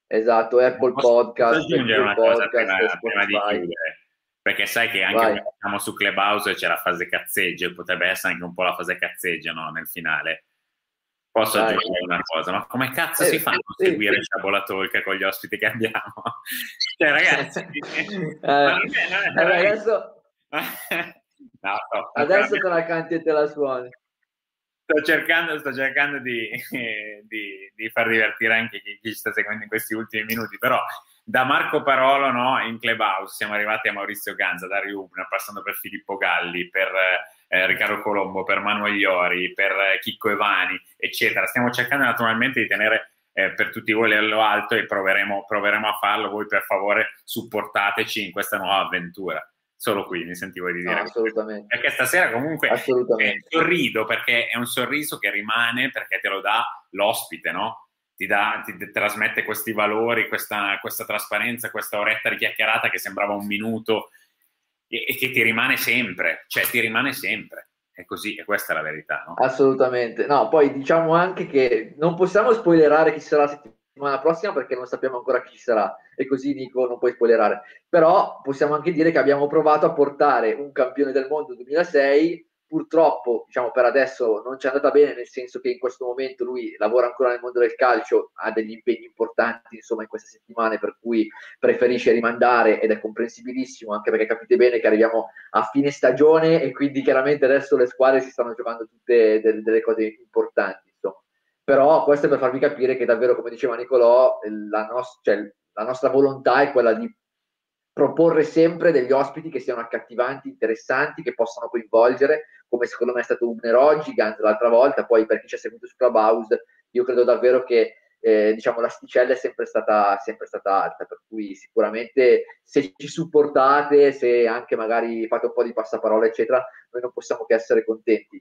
esatto, Apple Podcast, Google Podcast, prima, prima di chiudere. perché sai che anche quando siamo su Clubhouse c'è la fase cazzeggio, potrebbe essere anche un po' la fase cazzeggio no? nel finale. Posso Vai. aggiungere una cosa, ma come cazzo eh, si fa a non eh, seguire eh, Sciabola Talk con gli ospiti che abbiamo? [laughs] cioè ragazzi, [laughs] eh, [laughs] non è, non è, adesso, no, no, adesso te la canti e te la suoni. Sto cercando, sto cercando di, [laughs] di, di, far divertire anche chi, chi ci sta seguendo in questi ultimi minuti, però da Marco Parolo no, in Clubhouse siamo arrivati a Maurizio Ganza, Dario Ubner, passando per Filippo Galli, per eh, Riccardo Colombo, per Manuel Iori, per eh, Chicco Evani, eccetera. Stiamo cercando naturalmente di tenere eh, per tutti voi l'ello alto e proveremo, proveremo, a farlo. Voi per favore supportateci in questa nuova avventura. Solo qui mi sentivo di dire. No, assolutamente. Perché stasera comunque eh, sorrido perché è un sorriso che rimane perché te lo dà l'ospite, no? ti, dà, ti, ti trasmette questi valori, questa, questa, trasparenza, questa oretta di chiacchierata che sembrava un minuto e, e, che ti rimane sempre, cioè ti rimane sempre. È così, e questa è la verità. No? Assolutamente. No, poi diciamo anche che non possiamo spoilerare chi sarà la settimana prossima perché non sappiamo ancora chi sarà e così Nico non puoi spoilerare. Però possiamo anche dire che abbiamo provato a portare un campione del mondo 2006 purtroppo diciamo per adesso non ci è andata bene nel senso che in questo momento lui lavora ancora nel mondo del calcio ha degli impegni importanti insomma in queste settimane per cui preferisce rimandare ed è comprensibilissimo anche perché capite bene che arriviamo a fine stagione e quindi chiaramente adesso le squadre si stanno giocando tutte delle, delle cose importanti. Però questo è per farvi capire che davvero come diceva Nicolò la, nos- cioè, la nostra volontà è quella di proporre sempre degli ospiti che siano accattivanti, interessanti, che possano coinvolgere, come secondo me è stato Ubner oggi, Gantz l'altra volta, poi per chi ci ha seguito su Clubhouse, io credo davvero che eh, diciamo, l'asticella è sempre stata, sempre stata alta, per cui sicuramente se ci supportate, se anche magari fate un po' di passaparola, eccetera, noi non possiamo che essere contenti.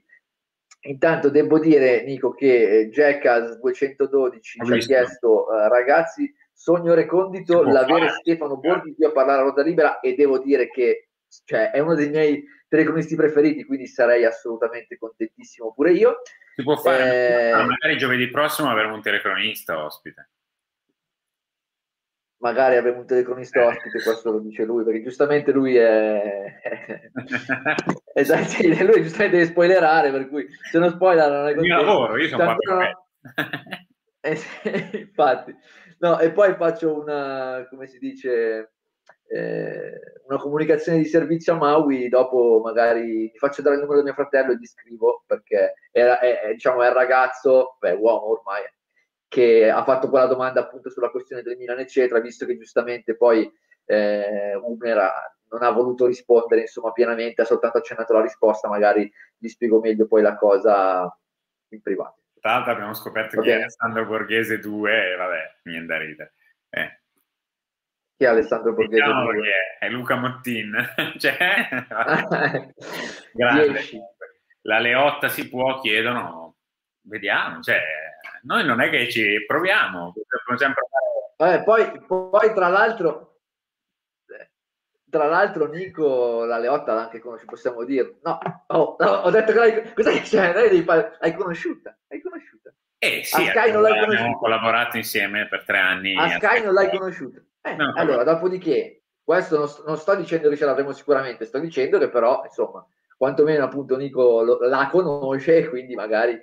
Intanto devo dire, Nico, che eh, Jackass 212 ci ha chiesto, eh, ragazzi, sogno recondito l'avere Stefano Borghi qui a parlare a ruota libera e devo dire che cioè, è uno dei miei telecronisti preferiti, quindi sarei assolutamente contentissimo pure io. Si può fare, eh, magari giovedì prossimo avremo un telecronista ospite. Magari avremo un telecronista ospite, questo lo dice lui, perché giustamente lui è... [laughs] [laughs] esatto, [laughs] lui giustamente deve spoilerare, per cui se non spoiler non è così. Mio lavoro, io sono qua [laughs] eh, Infatti. No, e poi faccio una, come si dice, eh, una comunicazione di servizio a Maui, dopo magari ti faccio dare il numero del mio fratello e ti scrivo, perché era, è, è, diciamo, è il ragazzo, beh, uomo ormai, che ha fatto quella domanda appunto sulla questione del Milan, eccetera, visto che giustamente poi eh, Umer non ha voluto rispondere insomma pienamente, ha soltanto accennato la risposta, magari gli spiego meglio poi la cosa in privato. Tra l'altro abbiamo scoperto okay. chi è Alessandro Borghese 2 e vabbè, niente da ridere. Eh. Chi è Alessandro Borghese 2? È, è Luca Mottin. [laughs] cioè, [laughs] grande. La Leotta si può, chiedono, vediamo, cioè, noi non è che ci proviamo, sempre... eh, poi, poi tra l'altro tra l'altro Nico la Leotta l'ha anche conosciuta, possiamo dire. No, oh, no, ho detto che l'hai, cosa che c'è? Lei fare, hai conosciuta? Hai conosciuta? Eh sì, a Sky non l'hai abbiamo conosciuta. collaborato insieme per tre anni. A Sky non l'hai conosciuta. Eh, no, allora, dopodiché, questo non, non, sto dicendo che ce l'avremo sicuramente, sto dicendo che però, insomma, quantomeno appunto Nico lo, la conosce e quindi magari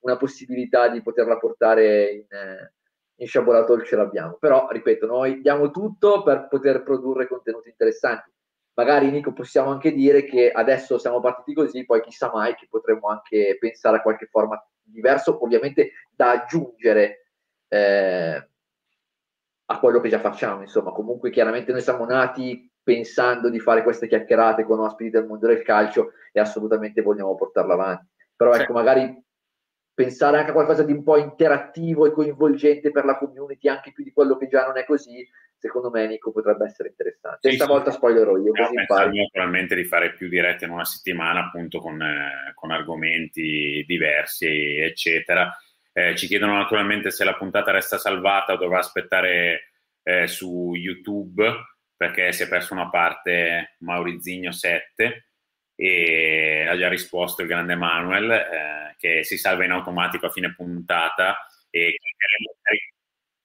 una possibilità di poterla portare in... Eh, in Sciabolatol ce l'abbiamo. Però, ripeto, noi diamo tutto per poter produrre contenuti interessanti. Magari, Nico, possiamo anche dire che adesso siamo partiti così, poi chissà mai che potremmo anche pensare a qualche format diverso, ovviamente da aggiungere eh, a quello che già facciamo. Insomma, comunque chiaramente noi siamo nati pensando di fare queste chiacchierate con ospiti del mondo del calcio e assolutamente vogliamo portarla avanti. Però ecco, magari pensare anche a qualcosa di un po' interattivo e coinvolgente per la community, anche più di quello che già non è così, secondo me Nico potrebbe essere interessante. Sì, stavolta sì. spoilerò io. Così impari. naturalmente di fare più dirette in una settimana, appunto con, eh, con argomenti diversi, eccetera. Eh, ci chiedono naturalmente se la puntata resta salvata o dovrà aspettare eh, su YouTube, perché si è perso una parte Maurizinho 7 e ha già risposto il grande Manuel eh, che si salva in automatico a fine puntata e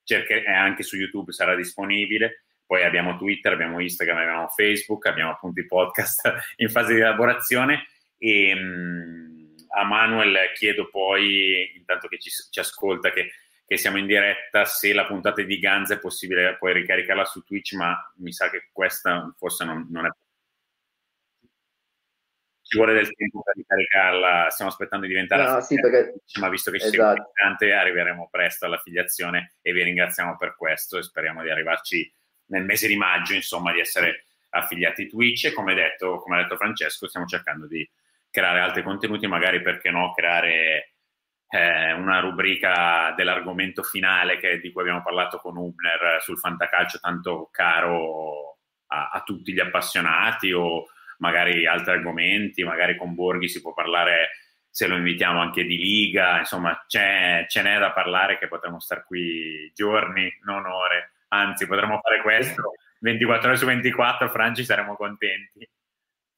cercheremo, anche su YouTube sarà disponibile. Poi abbiamo Twitter, abbiamo Instagram, abbiamo Facebook, abbiamo appunto i podcast [laughs] in fase di elaborazione. E mh, mm, a Manuel chiedo poi, intanto che ci, ci ascolta, che, che, siamo in diretta, se la puntata di Ganza è possibile poi ricaricarla su Twitch, ma mi sa che questa forse non, non è possibile ci vuole del tempo per ricaricarla, stiamo aspettando di diventare no, sì, perché... ma visto che ci esatto. tante arriveremo presto all'affiliazione e vi ringraziamo per questo e speriamo di arrivarci nel mese di maggio, insomma, di essere affiliati Twitch e come detto, come ha detto Francesco, stiamo cercando di creare altri contenuti, magari perché no, creare eh, una rubrica dell'argomento finale che, di cui abbiamo parlato con Ubner sul fantacalcio tanto caro a, a tutti gli appassionati o magari altri argomenti, magari con Borghi si può parlare se lo invitiamo anche di Liga, insomma c'è, ce n'è da parlare che potremmo stare qui giorni, non ore, anzi potremmo fare questo 24 ore su 24, Franci saremmo contenti.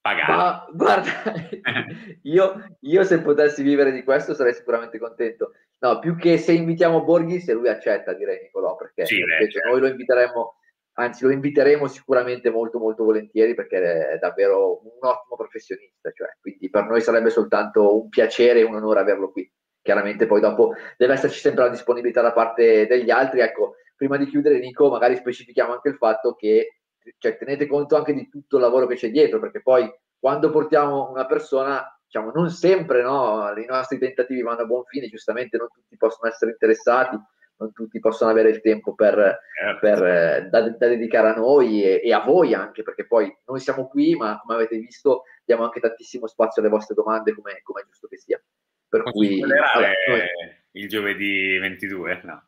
Pagati. Ma guarda, [laughs] io, io, se potessi vivere di questo sarei sicuramente contento. No, più che se invitiamo Borghi, se lui accetta, direi Nicolò, perché sì, invece certo. noi lo inviteremmo anzi lo inviteremo sicuramente molto molto volentieri perché è davvero un ottimo professionista, cioè, quindi per noi sarebbe soltanto un piacere e un onore averlo qui. Chiaramente poi dopo deve esserci sempre la disponibilità da parte degli altri. Ecco, prima di chiudere Nico, magari specifichiamo anche il fatto che cioè, tenete conto anche di tutto il lavoro che c'è dietro, perché poi quando portiamo una persona, diciamo, non sempre no, i nostri tentativi vanno a buon fine, giustamente non tutti possono essere interessati, non tutti possono avere il tempo per, certo. per, eh, da, da, dedicare a noi e, e, a voi anche, perché poi noi siamo qui, ma come avete visto diamo anche tantissimo spazio alle vostre domande, come, come è giusto che sia. Per Posso cui allora, noi... il giovedì 22, no.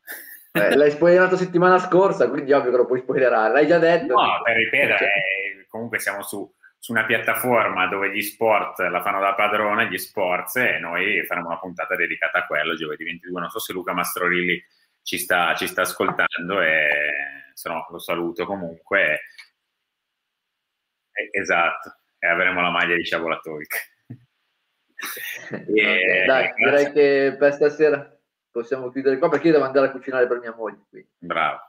Eh, l'hai spoilerato settimana scorsa, quindi ovvio che lo puoi spoilerare. L'hai già detto? No, per ripetere, cioè... eh, comunque siamo su, su, una piattaforma dove gli sport la fanno da padrone, gli sports, e noi faremo una puntata dedicata a quello giovedì 22. Non so se Luca Mastrorilli ci sta, ci sta ascoltando e se no lo saluto comunque. E, esatto, e avremo la maglia di Sciavolatoic. [laughs] okay, dai, direi che per stasera possiamo chiudere qua perché io devo andare a cucinare per mia moglie. Quindi. Bravo.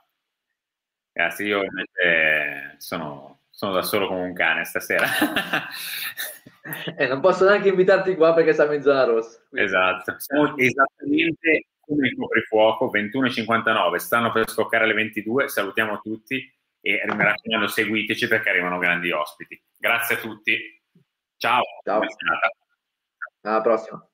Grazie, io invece sono, sono da solo come un cane stasera. [laughs] e non posso neanche invitarti qua perché siamo in zona rossa. Quindi. Esatto, siamo esattamente il coprifuoco, 21.59, stanno per scoccare alle 22, salutiamo tutti e mi raccomando seguiteci perché arrivano grandi ospiti. Grazie a tutti, ciao. ciao. Alla prossima.